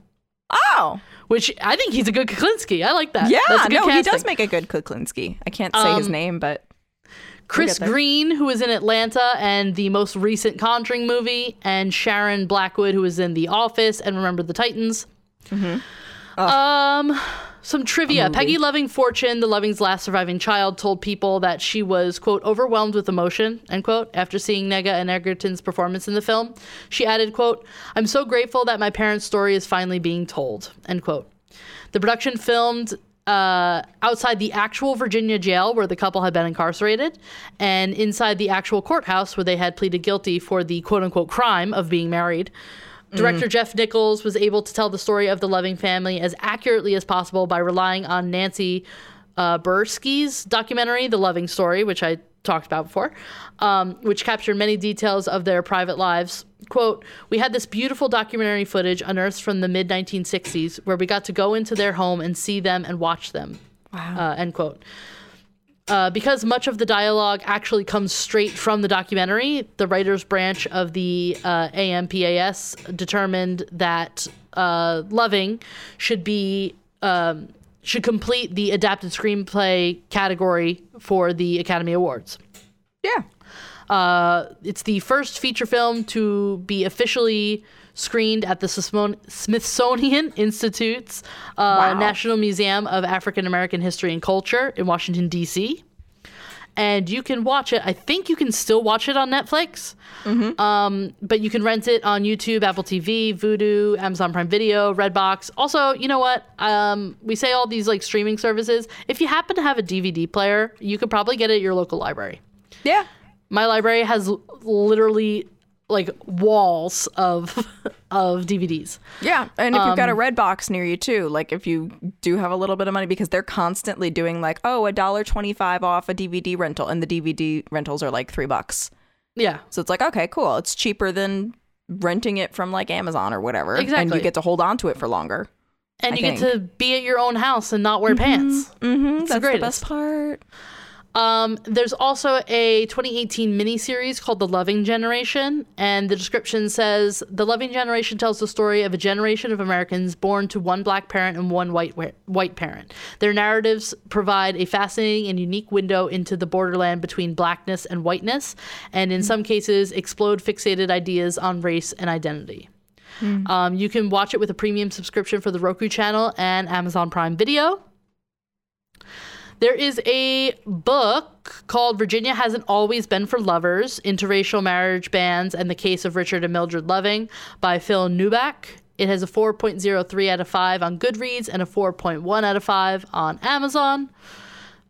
Oh, which I think he's a good Kuklinski. I like that. yeah, That's no, he does make a good Kuklinski. I can't say his Um, name, but Chris. Green, who was in Atlanta and the most recent Conjuring movie, and Sharon Blackwood, who was in The Office and Remember the Titans. Mm-hmm. Um, some trivia. Peggy Loving Fortune, the Loving's last surviving child, told people that she was quote overwhelmed with emotion end quote after seeing Negga and Edgerton's performance in the film. She added quote I'm so grateful that my parents' story is finally being told end quote. The production filmed uh, outside the actual Virginia jail where the couple had been incarcerated, and inside the actual courthouse where they had pleaded guilty for the quote unquote crime of being married. Director Jeff Nichols was able to tell the story of the Loving family as accurately as possible by relying on Nancy uh, Buirski's documentary, The Loving Story, which I talked about before, um, which captured many details of their private lives. Quote, We had this beautiful documentary footage unearthed from the mid 1960s where we got to go into their home and see them and watch them. wow. Uh, end quote. Uh, because much of the dialogue actually comes straight from the documentary, the writers' branch of the uh, AMPAS determined that uh, Loving should be um, should complete the adapted screenplay category for the Academy Awards. yeah. Uh, it's the first feature film to be officially screened at the Smithsonian- Institute's uh, Wow. National Museum of African American History and Culture in Washington, D.C. And you can watch it. I think you can still watch it on Netflix, um, but you can rent it on YouTube, Apple TV, Vudu, Amazon Prime Video, Redbox. Also, you know what? Um, we say all these like streaming services. If you happen to have a DVD player, you could probably get it at your local library Yeah. my library has literally like walls of of DVDs. Yeah, and if you've Um, got a red box near you too, like if you do have a little bit of money, because they're constantly doing like, oh, a dollar twenty-five off a DVD rental, and the DVD rentals are like three bucks. Yeah. So it's like, okay, cool. It's cheaper than renting it from like Amazon or whatever, exactly. and you get to hold on to it for longer. And I you get to be at your own house and not wear pants. Mm-hmm. That's the, greatest. best part. Um, there's also a 2018 miniseries called The Loving Generation, and the description says The Loving Generation tells the story of a generation of Americans born to one black parent and one white white parent. Their narratives provide a fascinating and unique window into the borderland between blackness and whiteness, and in some cases, explode fixated ideas on race and identity. Um, you can watch it with a premium subscription for the Roku channel and Amazon Prime Video. There is a book called Virginia Hasn't Always Been for Lovers Interracial Marriage Bans and the Case of Richard and Mildred Loving by Phyl Newbeck. It has a 4.03 out of 5 on Goodreads and a 4.1 out of 5 on Amazon.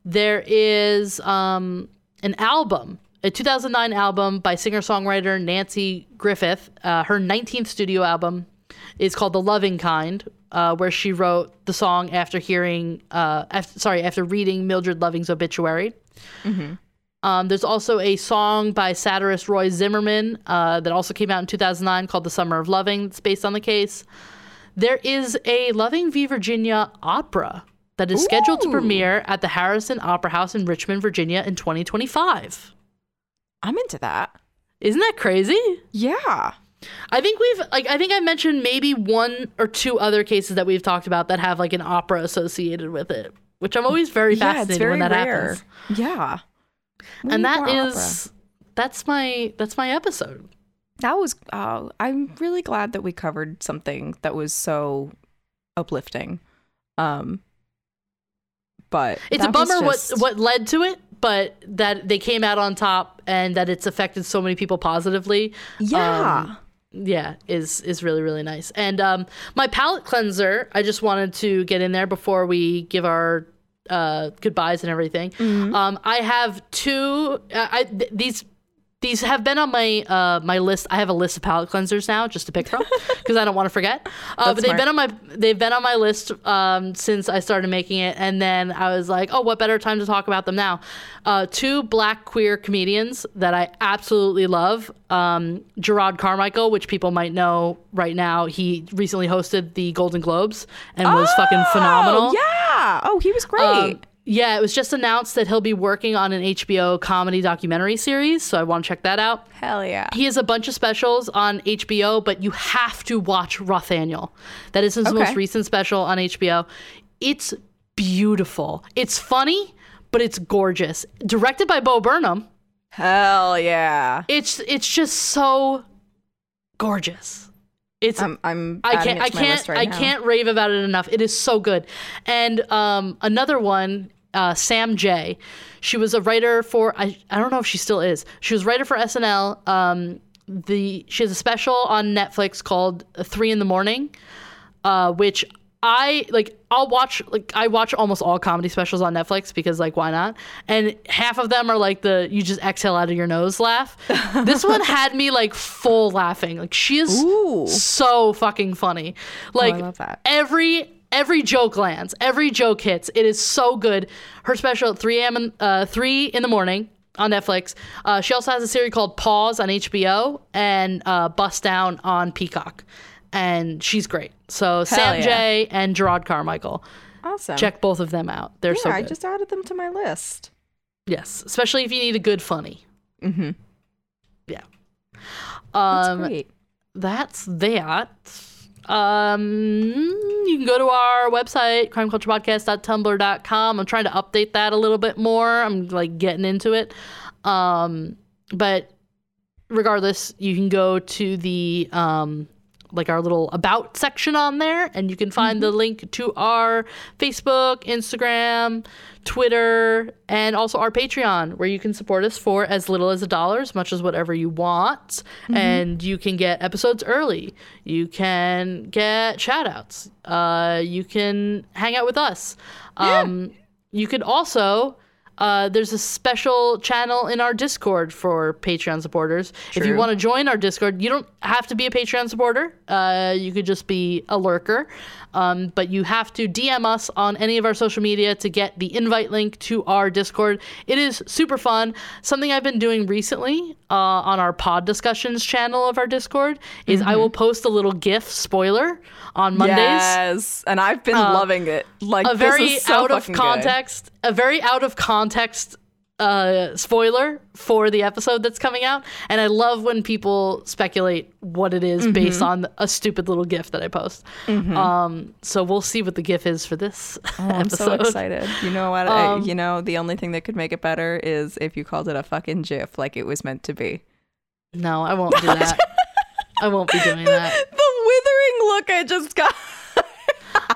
There is um, an album, a 2009 album by singer songwriter Nanci Griffith. Uh, her 19th studio album is called The Loving Kind, uh, where she wrote the song after hearing, uh, after, sorry, after reading Mildred Loving's obituary. Um, there's also a song by satirist Roy Zimmerman uh, that also came out in 2009 called The Summer of Loving. It's based on the case. There is a Loving v. Virginia opera that is scheduled to premiere at the Harrison Opera House in Richmond, Virginia in 2025. I'm into that. Isn't that crazy? Yeah. I think we've like I think I mentioned maybe one or two other cases that we've talked about that have like an opera associated with it, which I'm always very yeah, fascinated very when that rare. happens. Yeah. We And that more opera. that's my that's my episode. that was oh, I'm really glad that we covered something that was so uplifting. Um but It's a bummer just- what what led to it, but that they came out on top and that it's affected so many people positively. Yeah. um, yeah, is is really really nice. And um, my palette cleanser, I just wanted to get in there before we give our uh, goodbyes and everything. Mm-hmm. Um, I have two. I, I th- these. These have been on my uh, my list. I have a list of palette cleansers now, just to pick from, because I don't want to forget. Uh, but they've smart. been on my they've been on my list um, since I started making it, and then I was like, oh, what better time to talk about them now? Uh, two black queer comedians that I absolutely love. Um, Jerrod Carmichael, which people might know right now, he recently hosted the Golden Globes and was fucking phenomenal. Oh, yeah. Oh, he was great. Um, yeah, it was just announced that he'll be working on an HBO comedy documentary series, so I want to check that out. Hell yeah. He has a bunch of specials on HBO, but you have to watch Rothaniel. That is his Okay. most recent special on HBO. It's beautiful. It's funny, but it's gorgeous. Directed by Bo Burnham. Hell yeah. It's it's just so gorgeous. It's I'm I'm I can't I can't right I now. can't rave about it enough. It is so good. And um another one uh, Sam Jay. She was a writer for I, I don't know if she still is. She was a writer for SNL. Um, the she has a special on Netflix called Three in the Morning, uh, which I like. I'll watch like I watch almost all comedy specials on Netflix because like why not? And half of them are like the you just exhale out of your nose laugh. this one had me like full laughing. Like she is Ooh. so fucking funny. Like love that. every every joke lands, every joke hits. It is so good. Her special at 3 a.m. uh, 3 in the morning on Netflix. Uh, she also has a series called Pause on HBO and uh, Bust Down on Peacock. And she's great. So Sam yeah. Jay and Jerrod Carmichael. Awesome. Check both of them out. They're Yeah, so good. I just added them to my list. yes, especially if you need a good funny. Mm-hmm. Yeah. That's Um, great. that's that. Um, you can go to our website, crimeculturepodcast.tumblr.com. I'm trying to update that a little bit more. I'm like getting into it. Um, but regardless, you can go to the um like our little about section on there and you can find the link to our Facebook, Instagram, Twitter, and also our Patreon where you can support us for as little as a dollar, as much as whatever you want. And you can get episodes early. You can get shout outs. Uh, you can hang out with us. Um, you could also uh, there's a special channel in our Discord for Patreon supporters. If you want to join our Discord, you don't have to be a Patreon supporter. Uh, you could just be a lurker. Um, but you have to DM us on any of our social media to get the invite link to our Discord. It is super fun. Something I've been doing recently uh, on our pod discussions channel of our Discord is I will post a little GIF spoiler on Mondays Yes, and I've been loving it. Like a this very is so out of context. good. A very out of context uh, spoiler for the episode that's coming out. And I love when people speculate what it is based Mm-hmm. on a stupid little GIF that I post. Um, so we'll see what the GIF is for this Oh, I'm so excited. You know what? I, Um, you know, the only thing that could make it better is if you called it a fucking GIF, like it was meant to be. No, I won't do that. I won't be doing that. The withering look I just got.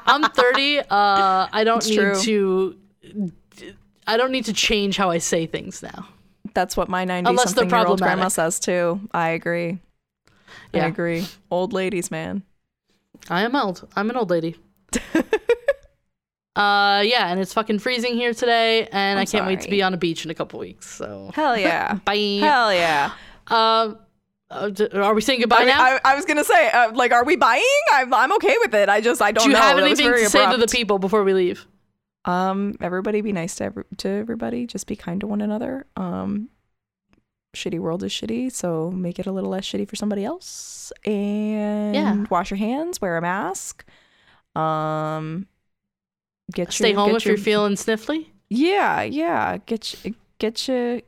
I'm 30. Uh, I don't It's need true. to. I don't need to change how I say things now. That's what my 90 Unless something year old grandma says too. I agree. Yeah. I agree. Old ladies, man. I am old. I'm an old lady. uh, yeah, and it's fucking freezing here today, and I'm I can't wait to be on a beach in a couple weeks. So Hell yeah. bye. Hell yeah. Um, uh, are we saying goodbye I, now? I, I was gonna say, uh, like, are we buying? I'm, I'm okay with it. I just, I don't Do you know. have anything to say to the people before we leave? Um, everybody be nice to every, to everybody. Just be kind to one another. Um, shitty world is shitty, so make it a little less shitty for somebody else. And Yeah. wash your hands, wear a mask. Um, get Stay your, home get if your, you're feeling sniffly. Yeah, yeah. Get your, get your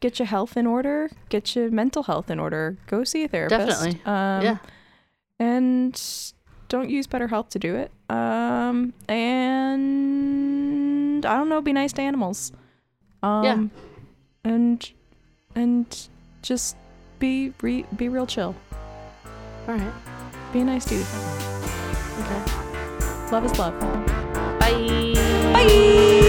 get your health in order. Get your mental health in order. Go see a therapist. Definitely. Um, yeah. and don't use BetterHelp to do it. Um, and I don't know, be nice to animals. Um, Yeah. and and just be re- be real chill. All right. Be a nice dude. Okay. Love is love. Bye. Bye.